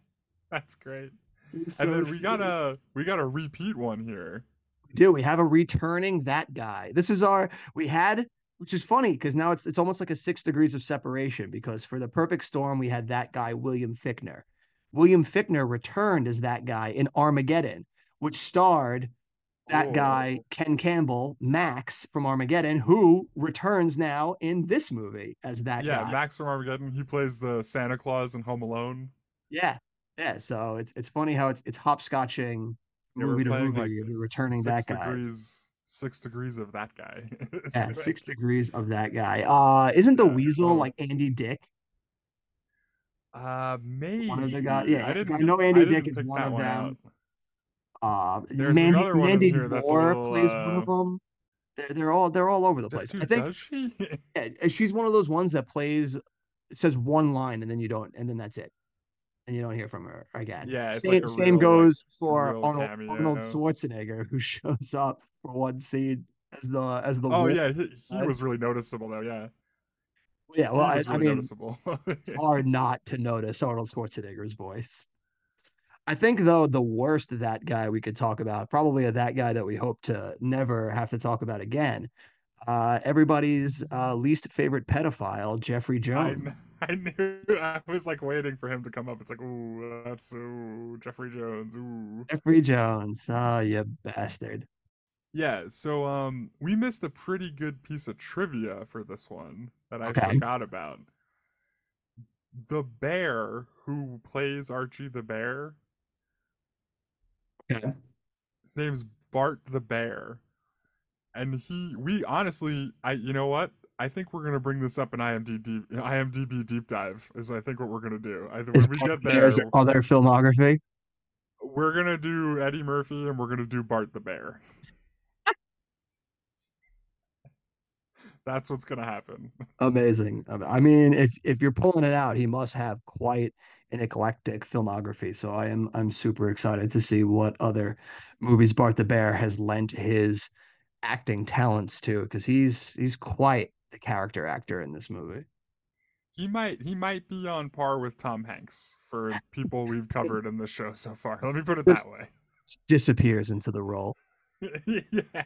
E: That's great.
D: He's
E: and
D: so
E: then we got a we got a repeat one here.
D: We do. We have a returning that guy. This is our. We had, which is funny because now it's it's almost like a six degrees of separation because for the perfect storm we had that guy William Fichtner. William Fichtner returned as that guy in Armageddon, which starred that guy
E: Oh.
D: Ken Campbell, Max from Armageddon, who returns now in this movie as that guy.
E: yeah,
D: guy.
E: Max from Armageddon. He plays the Santa Claus in Home Alone.
D: Yeah, yeah. So it's it's funny how it's it's hopscotching
E: Yeah,
D: movie to movie,
E: like,
D: we're returning that
E: six
D: guy.
E: Degrees, six degrees of that guy.
D: Yeah, six degrees of that guy. Uh, isn't the
E: Yeah,
D: weasel like Andy Dick?
E: Uh, maybe
D: One of the guys. Yeah,
E: I didn't.
D: I know Andy
E: I
D: Dick is one of them. Uh,
E: There's
D: Mandy
E: another one
D: Mandy
E: here that's
D: Moore
E: little,
D: plays one of
E: uh,
D: them. They're they're all they're all over the place. I think
E: she?
D: yeah, she's one of those ones that plays says one line and then you don't and then that's it, and you don't hear from her again.
E: Yeah,
D: same
E: like
D: same
E: real, like,
D: goes for
E: real
D: Arnold Arnold. Schwarzenegger who shows up for one scene as the as the
E: oh
D: wolf.
E: yeah, he, he
D: Uh,
E: was really noticeable though. Yeah,
D: yeah. Well, I,
E: was
D: I mean,
E: noticeable.
D: it's hard not to notice Arnold Schwarzenegger's voice. I think though the worst that guy we could talk about, probably that guy that we hope to never have to talk about again. Uh, everybody's uh, least favorite pedophile, Jeffrey Jones.
E: kn- I knew. I was like waiting for him to come up. It's like, ooh, that's ooh, Jeffrey Jones. Ooh.
D: Jeffrey Jones, oh you bastard.
E: Yeah, so um we missed a pretty good piece of trivia for this one that I
D: Okay.
E: forgot about. The bear who plays Archie the bear,
D: Okay.
E: his name's Bart the bear. And he we honestly I you know what? I think we're gonna bring this up in IMDb IMDb deep dive is I think what we're gonna do. I, when
D: Is
E: we get there,
D: Bear's other filmography?
E: we're gonna do Eddie Murphy and we're gonna do Bart the bear. That's what's gonna happen.
D: Amazing. I- I mean, if if you're pulling it out, he must have quite an eclectic filmography. So I am I'm super excited to see what other movies Bart the Bear has lent his acting talents to, because he's he's quite the character actor in this movie.
E: He might he might be on par with Tom Hanks for people we've covered in the show so far. Let me put it
D: Just-
E: that way.
D: Disappears into the role.
E: yeah.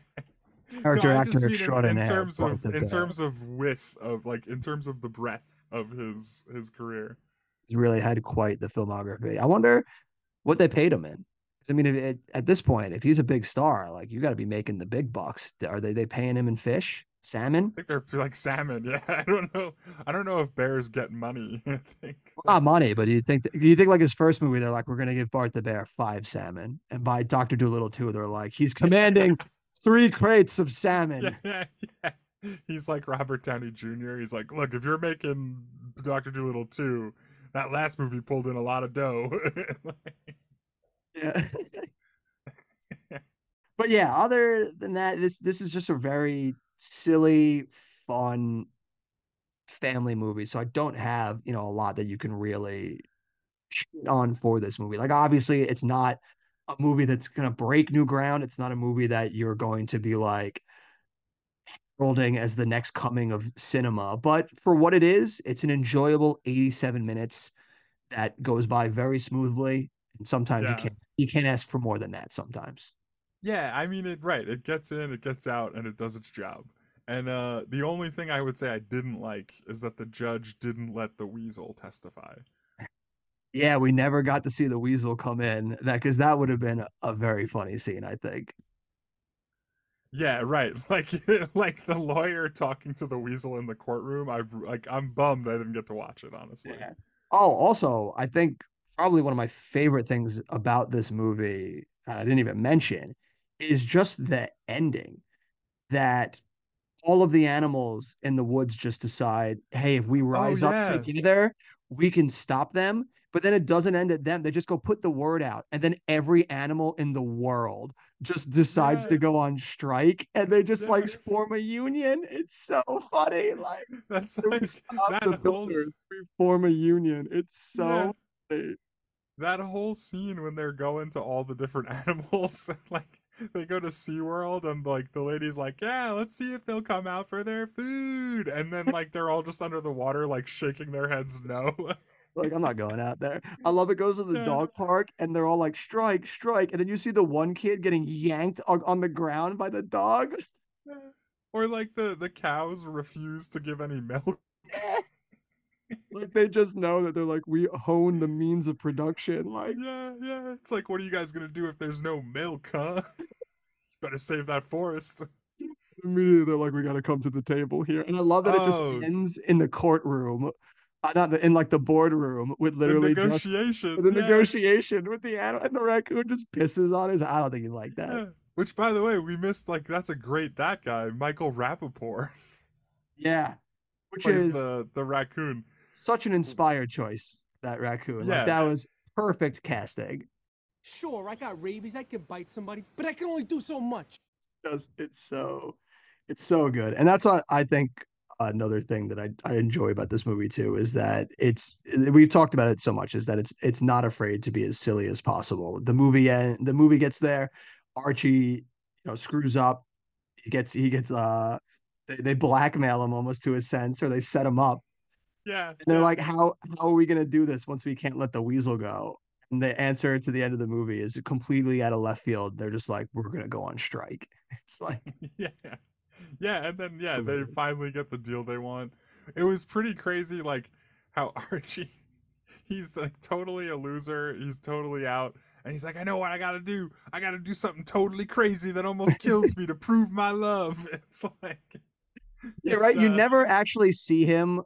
D: Character
E: I
D: actor
E: in-
D: extraordinaire,
E: In terms of in terms of width of like in terms of the breadth of his his career.
D: He's really had quite the filmography. I wonder what they paid him in. I mean, if at this point, if he's a big star, like you got to be making the big bucks. Are they they paying him in fish, salmon?
E: I think they're like salmon. Yeah, I don't know. I don't know if bears get money. I think.
D: Not money, but do you think do you think like his first movie, they're like, we're gonna give Bart the Bear five salmon, and by Doctor Dolittle two, they're like, he's commanding three crates of salmon.
E: Yeah, yeah. He's like Robert Downey Jr. He's like, look, if you're making Doctor Dolittle two, that last movie pulled in a lot of dough.
D: Yeah. but yeah, other than that, this this is just a very silly, fun family movie. So I don't have, you know, a lot that you can really shit on for this movie. Like obviously it's not a movie that's gonna break new ground. It's not a movie that you're going to be like heralding as the next coming of cinema. But for what it is, it's an enjoyable 87 minutes that goes by very smoothly. And sometimes
E: Yeah.
D: you can't you can't ask for more than that sometimes.
E: Yeah, I mean it right. It gets in, it gets out, and it does its job. And uh the only thing I would say I didn't like is that the judge didn't let the weasel testify.
D: Yeah, we never got to see the weasel come in that because that would have been a, a very funny scene, I think.
E: Yeah, right. Like like the lawyer talking to the weasel in the courtroom. I've like I'm bummed I didn't get to watch it, honestly.
D: Yeah. Oh, also, I think probably one of my favorite things about this movie that I didn't even mention is just the ending that all of the animals in the woods just decide, hey, if we oh, rise up
E: yeah.
D: together, we can stop them. But then it doesn't end at them. They just go put the word out. And then every animal in the world just decides to go on strike and they just like form a union. It's so funny. Like
E: That's like
D: stop
E: that
D: the builders, we form a union. It's so
E: Yeah.
D: funny.
E: that whole scene when they're going to all the different animals like they go to SeaWorld and like the lady's like, Yeah, let's see if they'll come out for their food and then like they're all just under the water like shaking their heads no.
D: Like, I'm not going out there. I love it goes to the dog park and they're all like, strike, strike. And then you see the one kid getting yanked on, the ground by the dog.
E: or like the the cows refuse to give any milk.
D: Like they just know that they're like, we hone the means of production. Like,
E: Yeah, yeah. It's like what are you guys gonna do if there's no milk, huh? Better save that forest.
D: immediately they're like, we got to come to the table here. And I love that it just
E: Oh.
D: ends in the courtroom, uh, Uh, not the, in like the boardroom with literally
E: the
D: just
E: negotiations.
D: the
E: yeah.
D: negotiation with the animal and the raccoon just pisses on his. I don't think he like that.
E: Yeah. Which, by the way, we missed. Like, that's a great that guy, Michael Rapaport,
D: Yeah. Which is
E: the the raccoon.
D: such an inspired choice, that raccoon.
E: Yeah.
D: Like that was perfect casting.
H: Sure, I got rabies. I could bite somebody, but I can only do so much.
D: Just it's so it's so good. And that's what I think another thing that I, I enjoy about this movie too is that it's we've talked about it so much is that it's it's not afraid to be as silly as possible. The movie end the movie gets there, Archie, you know, screws up. He gets he gets uh they, they blackmail him almost to a sense or they set him up
E: Yeah.
D: And they're
E: yeah.
D: like, how how are we gonna do this once we can't let the weasel go? And the answer to the end of the movie is completely out of left field. They're just like, we're gonna go on strike. It's like,
E: yeah. Yeah, and then yeah, they finally get the deal they want. It was pretty crazy like how Archie he's like totally a loser. He's totally out. And he's like, I know what I gotta do. I gotta do something totally crazy that almost kills me to prove my love. It's like
D: yeah, right. You
E: uh,
D: never actually see him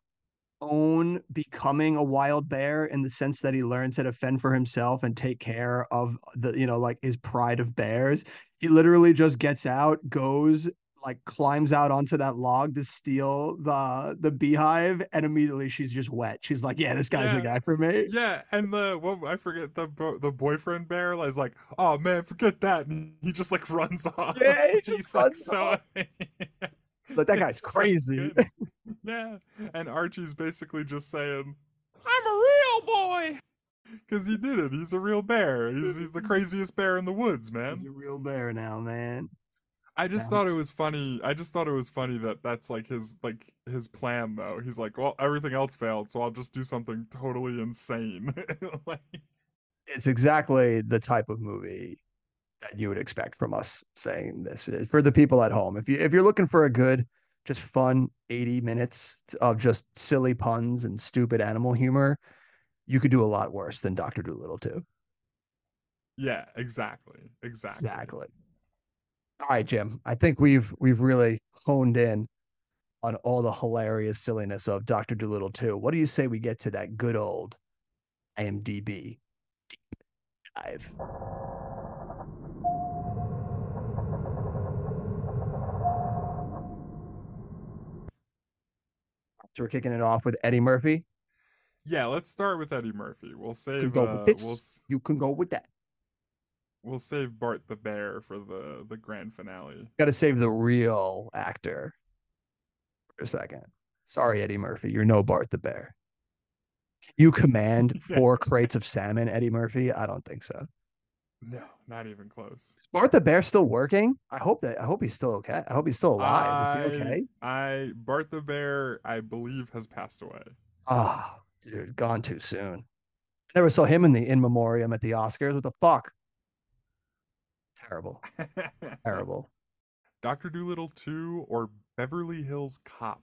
D: own becoming a wild bear in the sense that he learns how to fend for himself and take care of the, you know, like his pride of bears. He literally just gets out, goes, like climbs out onto that log to steal the the beehive, and immediately she's just wet. She's like, "Yeah, this guy's the guy for me."
E: Yeah, and the what I forget the the boyfriend bear is like, oh man, forget that, and he just like runs off.
D: Yeah, he just
E: he's like
D: runs
E: so.
D: off. Like that guy's
E: It's so
D: crazy.
E: good. yeah, and Archie's basically just saying, "I'm a real boy," because he did it. He's a real bear. He's he's the craziest bear in the woods, man.
D: He's a real bear now, man.
E: I just thought it was funny. I just thought it was funny that that's like his like his plan though. He's like, well, everything else failed, so I'll just do something totally insane. like,
D: It's exactly the type of movie that you would expect from us saying this Uh, for the people at home. If you if you're looking for a good, just fun 80 minutes of just silly puns and stupid animal humor, you could do a lot worse than Doctor Dolittle too.
E: yeah, exactly, exactly.
D: Exactly. All right, Jim. I think we've we've really honed in on all the hilarious silliness of Doctor Dolittle 2. What do you say we get to that good old IMDb deep dive? So we're kicking it off with Eddie Murphy.
E: Yeah, let's start with Eddie Murphy. We'll
D: You
E: save
D: can go
E: uh,
D: with this.
E: we'll
D: You can go with that.
E: We'll save Bart the bear for the the grand finale.
D: Got to save the real actor for a second. Sorry, Eddie Murphy. You're no Bart the Bear. You command four crates of salmon, Eddie Murphy? I don't think so.
E: No, not even close.
D: Bart the Bear still working? I hope that I hope he's still okay. I hope he's still alive. Is he okay?
E: I Bart the Bear, I believe, has passed away.
D: Oh, dude, gone too soon. I never saw him in the in memoriam at the Oscars. What the fuck? Terrible. Terrible.
E: Doctor Dolittle two or Beverly Hills Cop.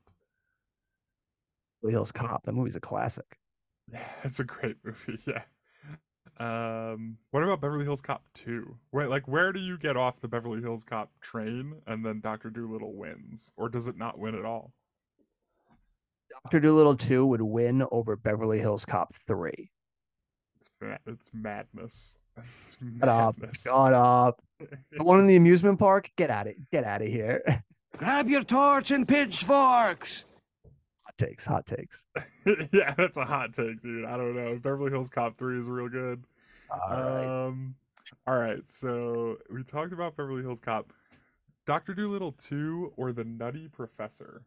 D: Beverly Hills Cop. That movie's a classic.
E: It's a great movie. Yeah. Um, what about Beverly Hills Cop 2? Wait, like where do you get off the Beverly Hills Cop train and then Dr. Dolittle wins? Or does it not win at all?
D: Doctor Dolittle 2 would win over Beverly Hills Cop 3.
E: It's ma- it's madness. It's
D: Shut up.
E: madness.
D: Shut up. The one in the amusement park? Get out of get out of here.
I: Grab your torch and pitchforks.
D: hot takes, hot takes.
E: yeah, that's a hot take, dude. I don't know. Beverly Hills Cop 3 is real good.
D: All right.
E: Um, all right. So we talked about Beverly Hills Cop. Doctor Dolittle 2 or the Nutty Professor?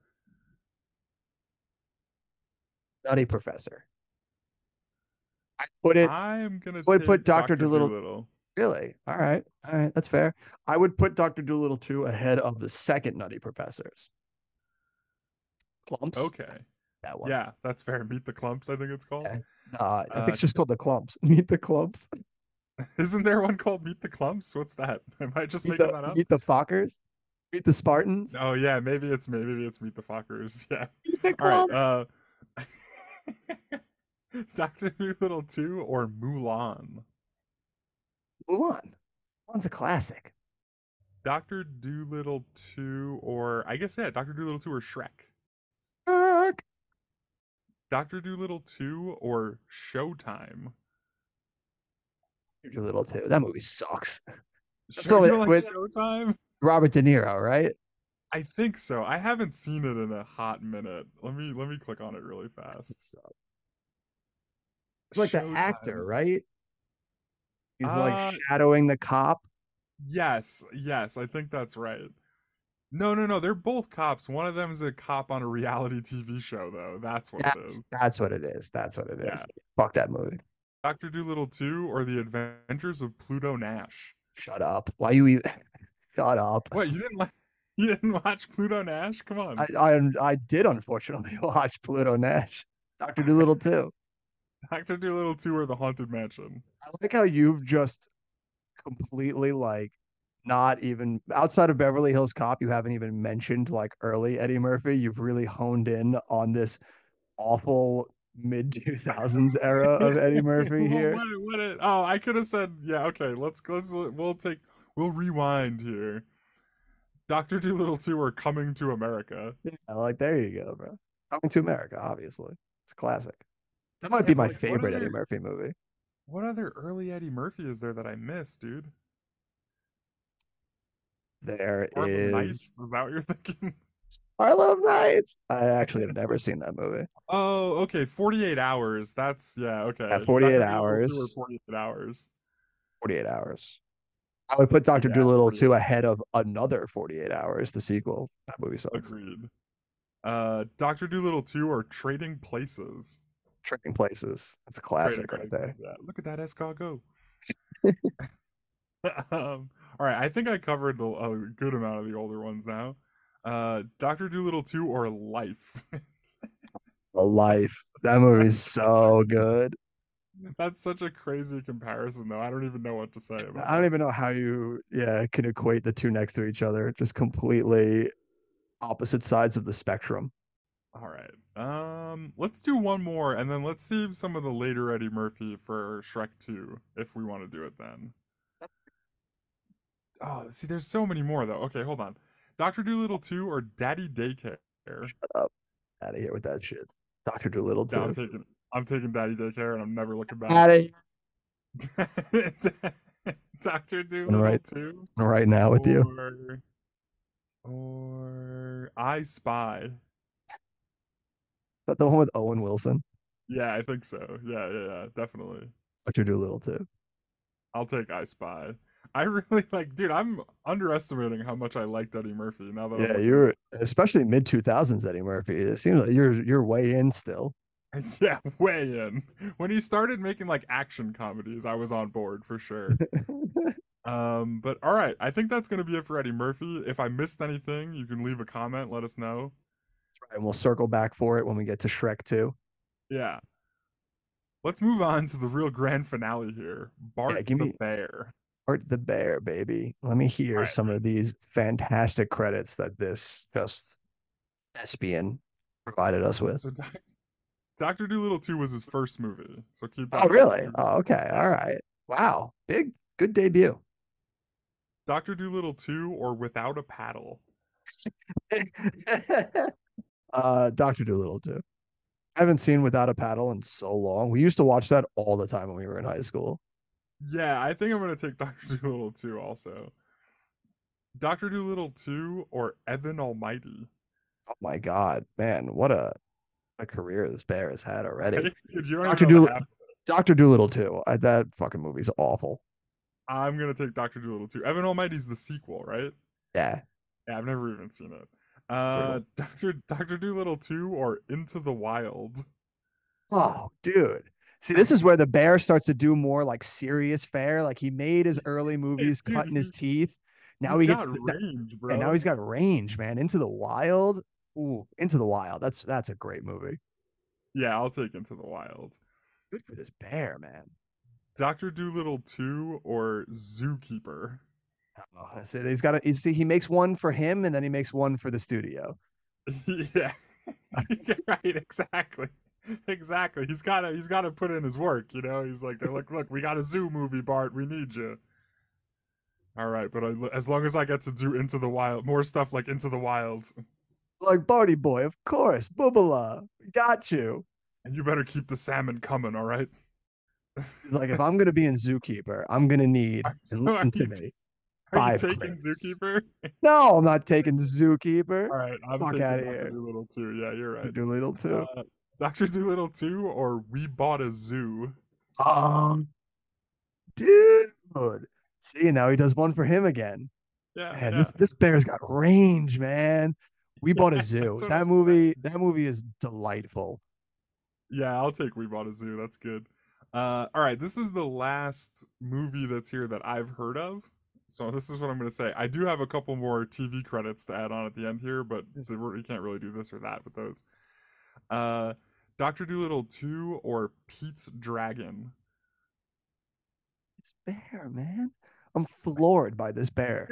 D: Nutty Professor. I put it
E: I'm gonna
D: would put
E: Doctor
D: Dr. Really. All right. All right. That's fair. I would put Doctor Dolittle 2 ahead of the second Nutty Professors. Klumps?
E: Okay.
D: That one.
E: Yeah, that's fair. Meet the Klumps, I think it's called.
D: Yeah. Uh, I think
E: Uh,
D: it's just called the Klumps. Meet the Klumps.
E: Isn't there one called Meet the Klumps? What's that? Am I just
D: Meet
E: making
D: the,
E: that up?
D: meet the Fockers. Meet the Spartans.
E: Oh yeah, maybe it's. Maybe it's Meet the Fockers. Yeah.
D: Meet the
E: All
D: Klumps.
E: right. Uh, Doctor Dolittle 2 or Mulan?
D: Mulan. Mulan's a classic.
E: Doctor Dolittle 2 or I guess yeah, Doctor Dolittle 2 or Shrek?
D: Fuck.
E: Doctor Dolittle 2 or Showtime?
D: Doctor Dolittle 2. That movie sucks.
E: Sure
D: So
E: like
D: with-
E: Showtime?
D: Robert De Niro, right?
E: I think so. I haven't seen it in a hot minute. Let me let me click on it really fast.
D: It's like the actor, right? He's
E: Uh,
D: like shadowing the cop.
E: Yes, yes, I think that's right. No, no, no, they're both cops. One of them is a cop on a reality TV show, though. That's what
D: That's,
E: is.
D: that's what it is. That's what it is.
E: Yeah.
D: Fuck that movie.
E: Doctor Dolittle 2 or The Adventures of Pluto Nash?
D: Shut up. Why you even? Shut up.
E: What you didn't like? You didn't watch Pluto Nash? Come on.
D: I, I I did unfortunately watch Pluto Nash. Doctor Dolittle too.
E: Doctor Dolittle 2 or The Haunted Mansion?
D: I like how you've just completely like not even outside of Beverly Hills Cop, you haven't even mentioned like early Eddie Murphy. You've really honed in on this awful mid two thousands era of Eddie Murphy
E: Well,
D: here.
E: What, what oh, I could have said, yeah, okay, let's let's we'll take we'll rewind here. Doctor Dolittle 2 or Coming to America?
D: Yeah, like there you go, bro. Coming to America, obviously. It's classic. That might
E: Yeah,
D: be my
E: like,
D: favorite Eddie Murphy movie.
E: What other early Eddie Murphy is there that I missed, dude?
D: There
E: Harlem
D: is
E: Nights? Is that what you're thinking?
D: Harlem Nights. I actually have never seen that movie.
E: Oh, okay. 48 hours. That's yeah, okay.
D: Yeah, 48
E: Dr. Dolittle 2 or
D: hours.
E: 48 hours.
D: 48 hours. I would put Doctor
E: Yeah,
D: Dolittle
E: 48
D: 2 ahead of another 48 hours, the sequel. That movie sucks.
E: Agreed. Uh Doctor Dolittle 2 or Trading Places.
D: Trading Places. That's a classic right there.
E: Look at that escargot. um, all right, I think I covered a, a good amount of the older ones now. Uh, Doctor Dolittle 2 or Life.
D: A life. That movie's so good.
E: That's such a crazy comparison, though. I don't even know what to say about
D: I don't
E: that.
D: even know how you, yeah, can equate the two next to each other. Just completely opposite sides of the spectrum.
E: All right. Um, let's do one more, and then let's save some of the later Eddie Murphy for Shrek 2, if we want to do it then. Oh, see, there's so many more though. Okay, hold on. Doctor Dolittle 2 or Daddy Daycare?
D: Shut up, out of here with that shit. Doctor Dolittle
E: Yeah, I'm taking I'm taking Daddy Daycare, and I'm never looking back.
D: Daddy.
E: Doctor Dolittle
D: right
E: 2
D: right now with you.
E: or or I Spy.
D: That the one with Owen Wilson?
E: Yeah, I think so. Yeah, yeah, yeah, definitely.
D: Doctor Dolittle too.
E: I'll take I Spy. I really like, dude. I'm underestimating how much I liked Eddie Murphy. Now that I'm
D: Yeah, you're especially mid two thousands Eddie Murphy. It seems like you're you're way in still.
E: Yeah, way in. When he started making like action comedies, I was on board for sure. um, but all right, I think that's gonna be it for Eddie Murphy. If I missed anything, you can leave a comment, let us know.
D: And we'll circle back for it when we get to Shrek 2.
E: Yeah. Let's move on to the real grand finale here. Bart
D: give
E: the
D: me-
E: Bear.
D: Art the Bear, baby. Let me hear
E: Alright.
D: some of these fantastic credits that this just thespian provided us with.
E: So Doc- Doctor Dolittle 2 was his first movie. So keep that
D: Oh, really? Oh, okay. All right. Wow. Big, good debut.
E: Doctor Dolittle 2 or Without a Paddle.
D: uh, Doctor Dolittle too. I haven't seen Without a Paddle in so long. We used to watch that all the time when we were in high school.
E: Yeah, I think I'm gonna take Doctor Dolittle too. also. Doctor Dolittle 2 or Evan Almighty.
D: Oh my god, man, what a, a career this bear has had already.
E: Dude, you don't even
D: Doctor
E: Dolittle,
D: Doctor Dolittle too. I, that fucking movie's awful.
E: I'm gonna take Doctor Dolittle 2. Evan Almighty's the sequel, right?
D: Yeah,
E: Yeah, I've never even seen it. Uh, Doctor Doctor Dolittle 2 or Into the Wild.
D: Oh, dude. See, this is where the bear starts to do more like serious fare. Like he made his early movies
E: dude,
D: cutting his teeth. Now
E: He's
D: he gets
E: got range, bro.
D: And now he's got range, man. Into the Wild. Ooh, Into the Wild. That's that's a great movie.
E: Yeah, I'll take Into the Wild.
D: Good for this bear, man.
E: Doctor Dolittle 2 or Zookeeper.
D: Oh, that's it. He's got to you see he makes one for him and then he makes one for the studio.
E: yeah. Right, exactly. Exactly. He's gotta he's gotta put in his work, you know? He's like, look, look, we got a zoo movie, Bart. We need you. All right, but I, as long as I get to do Into the Wild, more stuff like Into the Wild,
D: Like Barty Boy, of course. Boobala. Got you.
E: and you better keep the salmon coming, all right?
D: Like if I'm gonna be in Zookeeper, I'm gonna need and listen to me.
E: Are you taking. Zookeeper?
D: No, I'm not taking Zookeeper.
E: All right, I'm
D: Fuck
E: taking
D: outta
E: Doctor
D: here.
E: Dolittle too. Yeah, you're right.
D: Dolittle too.
E: Uh, Doctor Dolittle 2 or We Bought a Zoo?
D: Um, dude. See, now he does one for him again.
E: Yeah,
D: Man,
E: yeah.
D: this this bear's got range, man. We bought a zoo. That movie, that movie is delightful.
E: Yeah, I'll take We Bought a Zoo. That's good. Uh, all right, this is the last movie that's here that I've heard of. So this is what I'm going to say. I do have a couple more TV credits to add on at the end here, but we can't really do this or that with those. Uh, Doctor Dolittle 2 or Pete's Dragon?
D: This bear, man. I'm floored by this bear.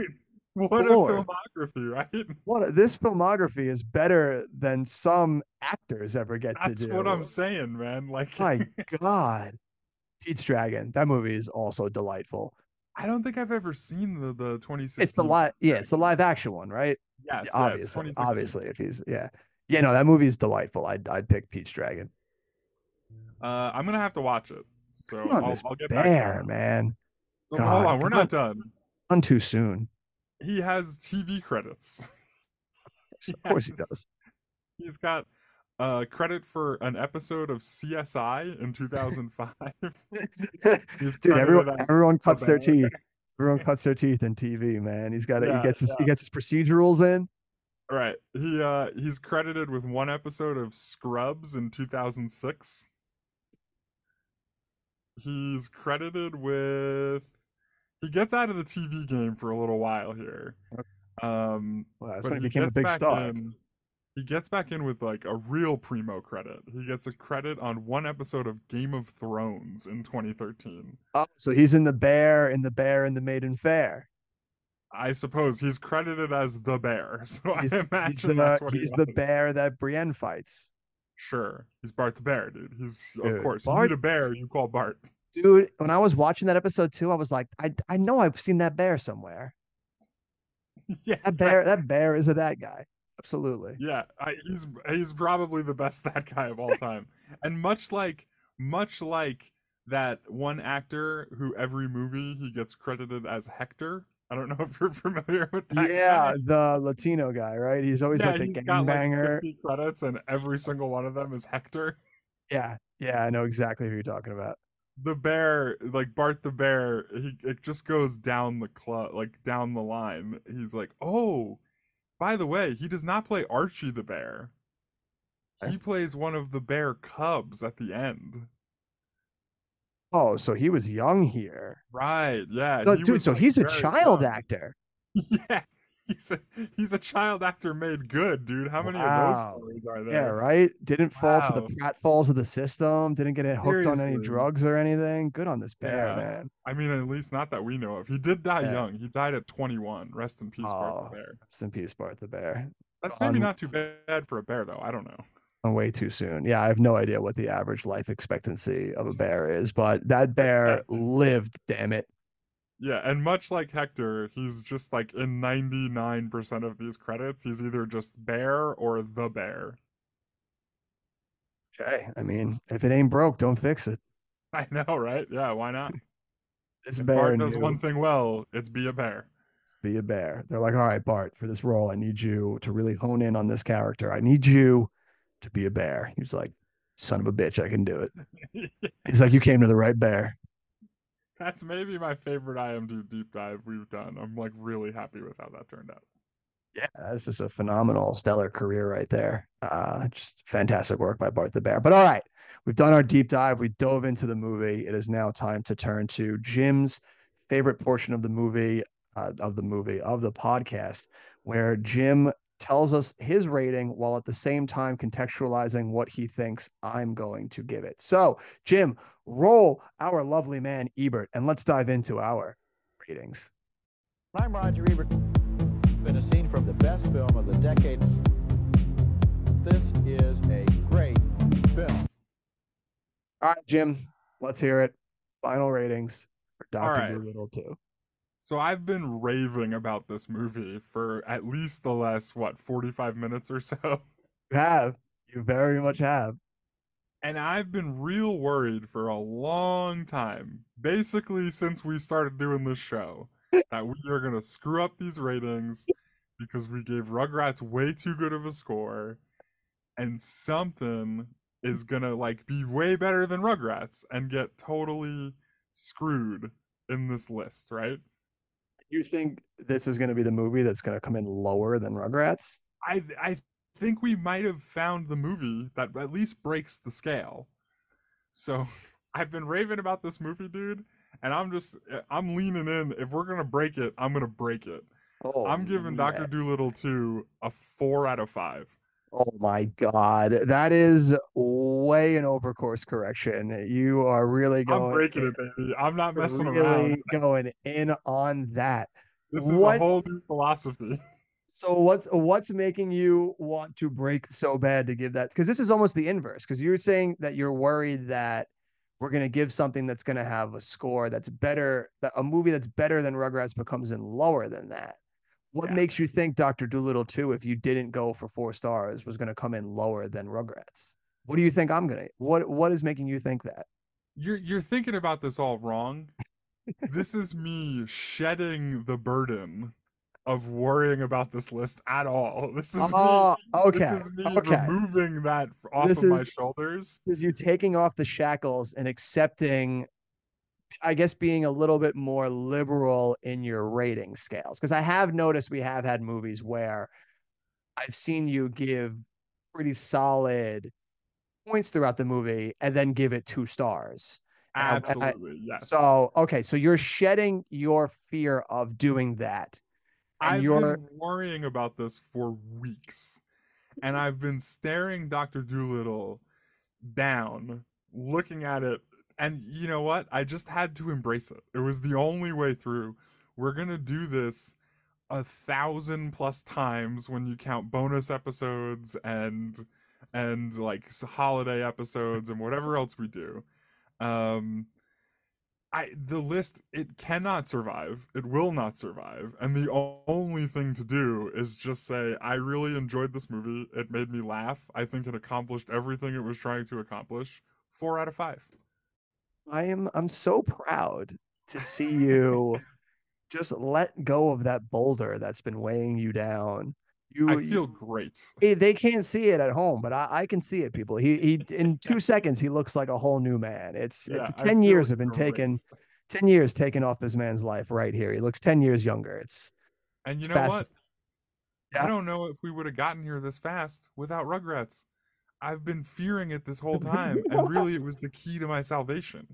E: What
D: Lord.
E: a filmography, right?
D: What a- this filmography is better than some actors ever get
E: That's
D: to do.
E: That's what I'm saying, man. Like,
D: My God. Pete's Dragon. That movie is also delightful.
E: I don't think I've ever seen the the 2016.
D: It's the live, yeah, it's the live action one, right?
E: Yes, yeah,
D: obviously,
E: 2016.
D: obviously, if he's yeah, yeah, no, that movie is delightful. I'd I'd pick Pete's Dragon.
E: Uh, I'm gonna have to watch it. So
D: on,
E: I'll,
D: this
E: I'll get back.
D: bear,
E: to
D: man.
E: So,
D: God,
E: hold on, we're not done.
D: Done too soon.
E: He has TV credits.
D: Of course he does.
E: He's got uh credit for an episode of CSI in 2005.
D: Dude, everyone everyone cuts their teeth. Everyone cuts their teeth in TV, man. He's got it.
E: Yeah,
D: he gets his he gets his procedurals in.
E: Right. He uh he's credited with one episode of Scrubs in 2006. He's credited with he gets out of the TV game for a little while here. Um
D: Well, that's when he
E: he
D: became a big star.
E: in- he gets back in with like a real primo credit. He gets a credit on one episode of Game of Thrones in 2013.
D: Oh, so he's in the bear, in the bear, in the maiden fair.
E: I suppose he's credited as the bear, so
D: He's,
E: I
D: he's
E: imagine
D: the
E: that's what
D: he's
E: he
D: the bear that Brienne fights.
E: Sure, he's Bart the bear, dude. He's
D: Dude,
E: of course.
D: Bart-
E: You need a bear, you call Bart.
D: Dude, when I was watching that episode too, I was like, I I know I've seen that bear somewhere.
E: yeah,
D: That bear, that bear is a that guy. Absolutely.
E: Yeah, I, he's he's probably the best that guy of all time. and much like much like that one actor who every movie he gets credited as Hector. I don't know if you're familiar with that.
D: Yeah,
E: guy.
D: the Latino guy, right? He's always
E: yeah,
D: like the
E: like
D: gangbanger.
E: 50 credits, and every single one of them is Hector.
D: Yeah, yeah, I know exactly who you're talking about.
E: The bear, like Bart the bear, he it just goes down the club, like down the line. He's like, oh, by the way, he does not play Archie the bear. Eh. he plays one of the bear cubs at the end.
D: Oh, so he was young here.
E: Right? Yeah. He
D: dude, so
E: like,
D: he's a child
E: young.
D: actor.
E: Yeah. He's a he's a child actor made good, dude. How many
D: Wow.
E: of those stories are there?
D: Yeah, right. Didn't fall to the
E: Wow.
D: pratfalls of the system. Didn't get hooked on any drugs or anything. Good on this bear,
E: Yeah.
D: man.
E: I mean, at least not that we know of. He did die
D: Yeah.
E: young. He died at 21. Rest in peace, Bart
D: Oh.
E: the Bear.
D: Rest in peace, Bart the bear.
E: That's maybe
D: Um,
E: not too bad for a bear, though. I don't know.
D: Oh, way too soon. Yeah, I have no idea what the average life expectancy of a bear is, but that bear lived. Damn it.
E: Yeah, and much like Hector, he's just like in 99% of these credits, he's either just Bear or the Bear.
D: Okay. I mean, if it ain't broke, don't fix it.
E: I know, right? Yeah, why not?
D: This
E: If
D: bear
E: Bart does
D: knew
E: one thing well, it's be a bear.
D: to be a bear. They're like, all right, Bart, for this role, I need you to really hone in on this character. I need you to be a bear. He's like, son of a bitch, I can do it. He's like, you came to the right bear.
E: That's maybe my favorite IMDb deep dive we've done. I'm like really happy with how that turned out.
D: Yeah, that's just a phenomenal, stellar career right there. Uh, just fantastic work by Bart the Bear. But all right, we've done our deep dive. We dove into the movie. It is now time to turn to Jim's favorite portion of the movie, uh, of the movie, of the podcast, where Jim tells us his rating while at the same time contextualizing what he thinks I'm going to give it. So, Jim, roll our lovely man Ebert, and let's dive into our ratings.
J: I'm Roger Ebert. Been a scene from the best film of the decade. This is a great film.
D: All right, Jim, let's hear it. Final ratings for Doctor
E: right.
D: Dolittle 2.
E: So I've been raving about this movie for at least the last what 45 minutes or so.
D: You have. You very much have.
E: And I've been real worried for a long time, basically since we started doing this show, that we are going to screw up these ratings because we gave Rugrats way too good of a score and something is going to like be way better than Rugrats and get totally screwed in this list, right?
D: You think this is going to be the movie that's going to come in lower than Rugrats?
E: I I think we might have found the movie that at least breaks the scale. So I've been raving about this movie, dude, and I'm just uh, I'm leaning in. If we're gonna break it, I'm gonna break it.
D: Oh,
E: I'm giving Doctor
D: man.
E: Dolittle two a four out of five.
D: Oh my God. That is way an overcourse correction. You are really going.
E: I'm breaking it, baby. I'm not messing
D: really
E: around.
D: going in on that.
E: This is
D: what-
E: a whole new philosophy.
D: So what's what's making you want to break so bad to give that? Because this is almost the inverse. Because you're saying that you're worried that we're gonna give something that's gonna have a score that's better, that a movie that's better than Rugrats becomes in lower than that. What
E: Yeah.
D: makes you think Doctor Dolittle 2, if you didn't go for four stars, was gonna come in lower than Rugrats? What do you think I'm gonna? What what is making you think that?
E: You're you're thinking about this all wrong. this is me shedding the burden of worrying about this list at all. This is
D: Oh,
E: me,
D: okay,
E: This is me
D: okay.
E: removing that off
D: This
E: of my
D: is-
E: shoulders.
D: is you taking off the shackles and accepting i guess being a little bit more liberal in your rating scales because i have noticed we have had movies where i've seen you give pretty solid points throughout the movie and then give it two stars um, I- I-
E: Absolutely, yes.
D: so okay so you're shedding your fear of doing that and
E: I've
D: you're
E: been worrying about this for weeks, and I've been staring Doctor Dolittle down, looking at it, and you know what? I just had to embrace it. It was the only way through. We're gonna do this a thousand plus times when you count bonus episodes and and like holiday episodes and whatever else we do. Um, I the list it cannot survive. It will not survive. And the only thing to do is just say I really enjoyed this movie. It made me laugh. I think it accomplished everything it was trying to accomplish. 4 out of 5.
D: I am I'm so proud to see you just let go of that boulder that's been weighing you down. You
E: I feel great.
D: Hey, they can't see it at home, but I, I can see it, people. He he in two seconds he looks like a whole new man. It's
E: Yeah, I
D: ten years have been
E: great.
D: taken, ten years taken off this man's life right here. He looks ten years younger. It's
E: And you
D: it's
E: know what?
D: fascinating.
E: I don't know if we would have gotten here this fast without Rugrats. I've been fearing it this whole time, and really, it was the key to my salvation.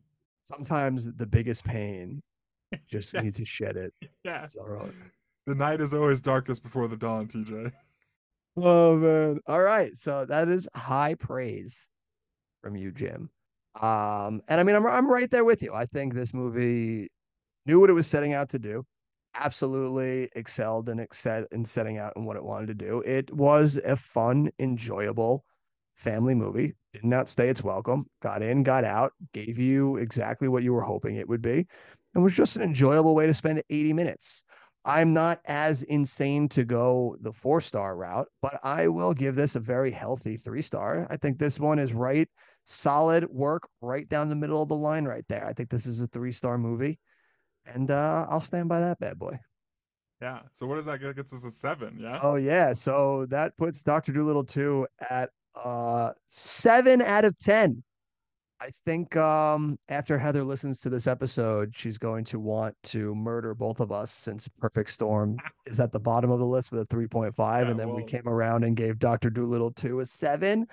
D: Sometimes the biggest pain, just
E: Yeah.
D: need to shed it.
E: Yeah.
D: It's all right.
E: The night is always darkest before the dawn, TJ.
D: Oh man. All right. So that is high praise from you, Jim. Um, and I mean, I'm I'm right there with you. I think this movie knew what it was setting out to do. Absolutely excelled in excel in setting out and what it wanted to do. It was a fun, enjoyable family movie. Didn't outstay its welcome. Got in, got out, gave you exactly what you were hoping it would be, and was just an enjoyable way to spend 80 minutes. I'm not as insane to go the four star route, but I will give this a very healthy three star. I think this one is right, solid work, right down the middle of the line, right there. I think this is a three star movie, and uh, I'll stand by that bad boy.
E: Yeah. So what does that get? Gets us a seven. Yeah.
D: Oh yeah, so that puts Doctor Dolittle two at uh seven out of ten. I think um after Heather listens to this episode, she's going to want to murder both of us since Perfect Storm is at the bottom of the list with a 3.5,
E: Yeah,
D: and then we came around and gave Doctor Dolittle 2 a 7.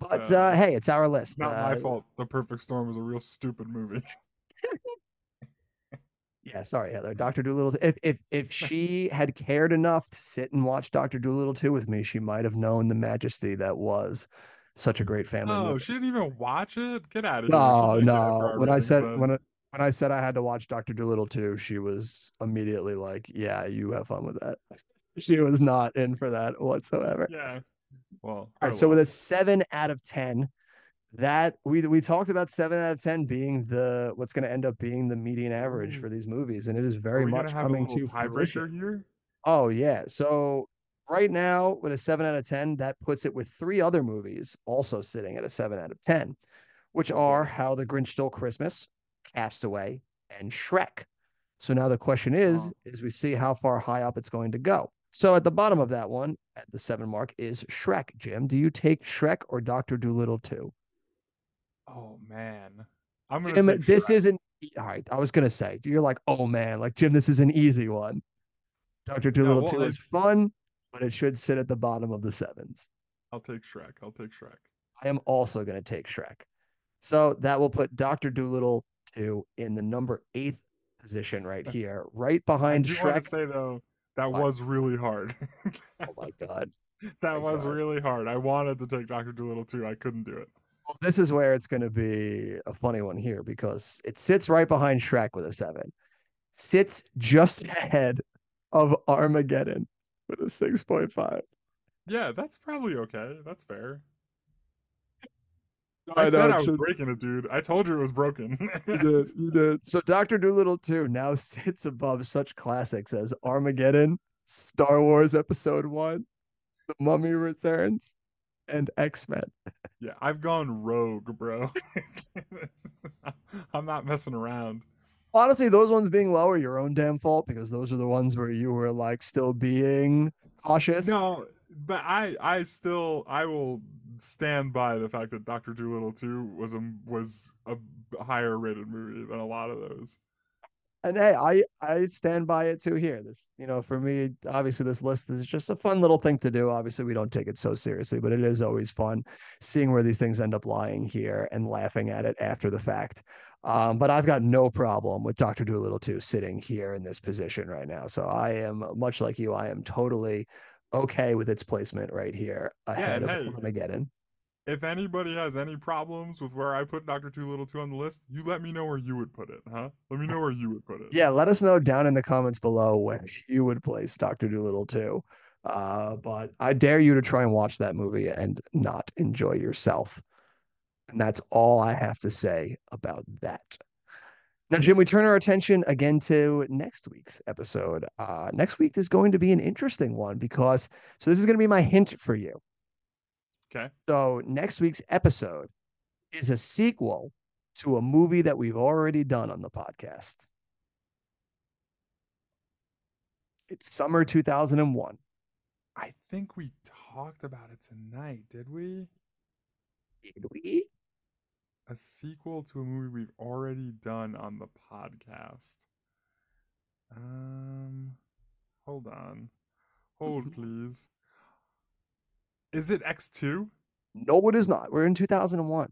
D: But
E: So,
D: uh hey, it's our list.
E: Not my
D: Uh,
E: fault. The Perfect Storm was a real stupid movie.
D: Yeah, sorry, Heather. Doctor Dolittle. If if if she had cared enough to sit and watch Doctor Dolittle 2 with me, she might have known the majesty that was such a mm. great family
E: Oh,
D: movie.
E: she didn't even watch it. Get out of here.
D: No,
E: like, "Yeah,
D: no. When I said when I, when I said I had to watch Doctor Dolittle too, she was immediately like, "Yeah, you have fun with that." She was not in for that whatsoever.
E: Yeah. Well.
D: all right, so with a seven out of ten, that we we talked about seven out of ten being the what's going to end up being the median average for these movies, and it is very much coming to
E: tiebreaker here?
D: Oh yeah. So right now with a 7 out of 10, that puts it with three other movies also sitting at a 7 out of 10, which are How the Grinch Stole Christmas, Castaway, and Shrek. So now the question is,
E: Oh.
D: is we see how far high up it's going to go. So at the bottom of that one, at the 7 mark is Shrek. Jim, do you take Shrek or Dr. Dolittle 2?
E: Oh man. I'm gonna
D: Jim, this
E: Shrek.
D: isn't all right. I was gonna say, you're like, oh man, like Jim, this is an easy one. Dr. Dolittle
E: well,
D: 2 is fun, but it should sit at the bottom of the sevens.
E: I'll take Shrek. I'll take Shrek.
D: I am also going to take Shrek. So that will put Dr. Dolittle 2 in the number eighth position right here, right
E: I
D: behind
E: do want
D: Shrek.
E: to say though, that was really hard.
D: Oh my God.
E: that
D: my
E: was
D: God.
E: really hard. I wanted to take Doctor Dolittle too. I couldn't do it.
D: Well, this is where it's going to be a funny one here because it sits right behind Shrek with a seven, sits just ahead of Armageddon with a 6.5.
E: Yeah, that's probably okay. That's fair.
D: I
E: I, said
D: know,
E: I was
D: just-
E: breaking it, dude. I told you it was broken.
D: You did, you did. So Doctor Dolittle 2 now sits above such classics as Armageddon, Star Wars Episode 1, The Mummy Returns, and X-Men.
E: yeah, I've gone rogue, bro. I'm not messing around.
D: Honestly, those ones being low are your own damn fault because those are the ones where you were like still being cautious.
E: No, but I I still I will stand by the fact that Doctor Dolittle 2 was a was a higher rated movie than a lot of those.
D: And hey, I I stand by it too here. This, you know, for me, obviously this list is just a fun little thing to do. Obviously, we don't take it so seriously, but it is always fun seeing where these things end up lying here and laughing at it after the fact. Um, but I've got no problem with Dr. Dolittle too sitting here in this position right now. So I am much like you, I am totally okay with its placement right here ahead
E: and
D: of
E: hey,
D: Armageddon.
E: If anybody has any problems with where I put Doctor Dolittle 2 on the list, you let me know where you would put it, huh? Let me know where you would put it.
D: Yeah, let us know down in the comments below where you would place Dr. Dolittle too. Uh, but I dare you to try and watch that movie and not enjoy yourself. And that's all I have to say about that. Now, Jim, we turn our attention again to next week's episode. Uh, next week is going to be an interesting one because, so this is going to be my hint for you.
E: Okay.
D: So, next week's episode is a sequel to a movie that we've already done on the podcast. It's summer 2001.
E: I think we talked about it tonight, did we?
D: Did we?
E: A sequel to a movie we've already done on the podcast. Um, hold on. Hold, please. Is it X2?
D: No, it is not. We're in 2001.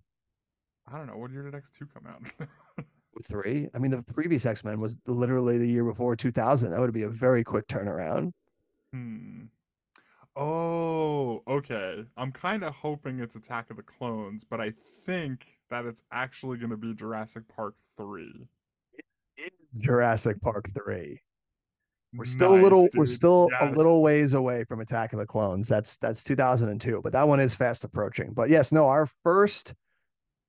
E: I don't know. What year did X2 come out?
D: Three. I mean, the previous X Men was literally the year before 2000. That would be a very quick turnaround.
E: hmm. Oh, okay. I'm kind of hoping it's Attack of the Clones, but I think that it's actually going to be Jurassic Park 3.
D: It is Jurassic Park 3. We're still a little we're
E: dude.
D: still a little ways away from Attack of the Clones. That's that's 2002, but that one is fast approaching. But yes, no, our first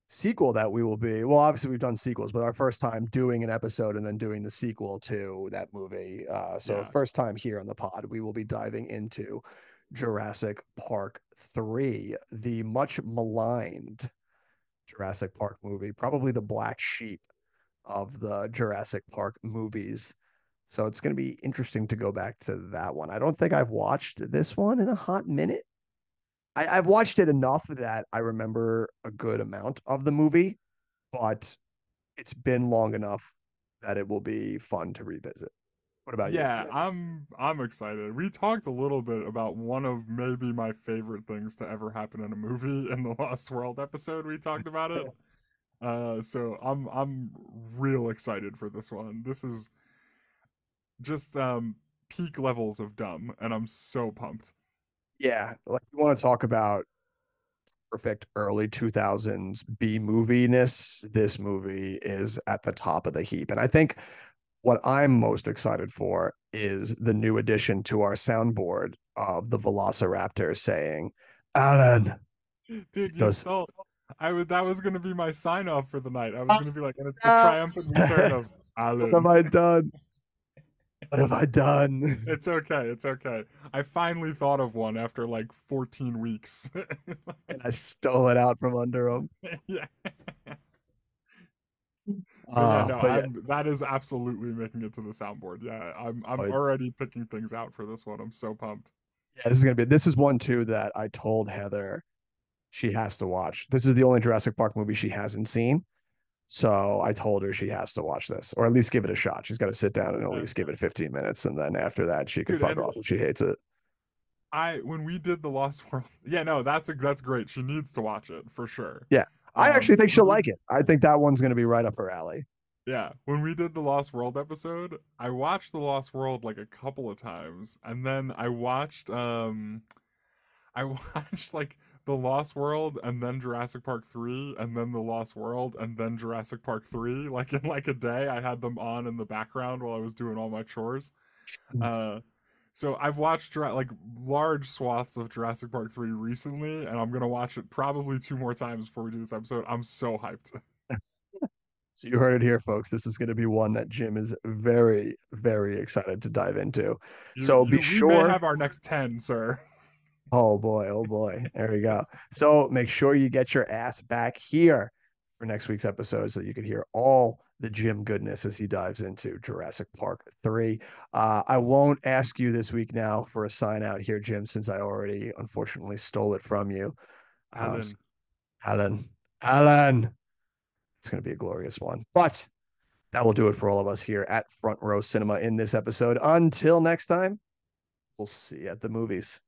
D: sequel that we will be well, obviously we've done sequels, but our first time doing an episode and then doing the sequel to that movie. Uh, so
E: Yeah.
D: first time here on the pod, we will be diving into Jurassic Park 3, the much maligned Jurassic Park movie, probably the black sheep of the Jurassic Park movies. So it's going to be interesting to go back to that one. I don't think I've watched this one in a hot minute. I, I've watched it enough that I remember a good amount of the movie, but it's been long enough that it will be fun to revisit. What about
E: yeah,
D: you?
E: Yeah, I'm I'm excited. We talked a little bit about one of maybe my favorite things to ever happen in a movie in the Lost World episode. We talked about it. Uh, so I'm I'm real excited for this one. This is just um peak levels of dumb, and I'm so pumped.
D: Yeah, like you want to talk about perfect early 2000s B moviness. This movie is at the top of the heap. And I think what I'm most excited for is the new addition to our soundboard of the Velociraptor saying, Alan.
E: Dude, you stole. I was that was gonna be my sign off for the night. I was gonna be like, and it's the triumphant return of Alan.
D: What have I done? What have I done?
E: It's okay. It's okay. I finally thought of one after like 14 weeks.
D: And I stole it out from under him.
E: yeah.
D: Uh,
E: yeah, no,
D: yeah.
E: That is absolutely making it to the soundboard. Yeah, I'm I'm
D: Sweet.
E: already picking things out for this one. I'm so pumped.
D: Yeah, this is gonna be this is one too that I told Heather she has to watch. This is the only Jurassic Park movie she hasn't seen. So I told her she has to watch this, or at least give it a shot. She's got to sit down and at least give it 15 minutes, and then after that, she can
E: Dude,
D: fuck
E: and-
D: off if she hates it.
E: I when we did the Lost World. Yeah, no, that's a, that's great. She needs to watch it for sure.
D: Yeah, I
E: Um,
D: actually think she'll like it. I think that one's gonna be right up her alley.
E: Yeah, when we did the Lost World episode, I watched the Lost World like a couple of times, and then I watched um I watched like the Lost World and then Jurassic Park 3 and then the Lost World and then Jurassic Park 3 like in like a day. I had them on in the background while I was doing all my chores. Uh so I've watched like large swaths of Jurassic Park 3 recently and I'm going to watch it probably two more times before we do this episode. I'm so hyped.
D: So you heard it here, folks. This is gonna be one that Jim is very, very excited to dive into.
E: You-
D: So
E: you-
D: be
E: we
D: sure.
E: have our next 10, sir.
D: Oh boy, oh boy. There we go. So make sure you get your ass back here for next week's episode so you can hear all the Jim goodness as he dives into Jurassic Park 3. Uh, I won't ask you this week now for a sign out here, Jim, since I already unfortunately stole it from you. Um,
E: Alan.
D: Alan. Alan. It's going to be a glorious one. But that will do it for all of us here at Front Row Cinema in this episode. Until next time, we'll see you at the movies.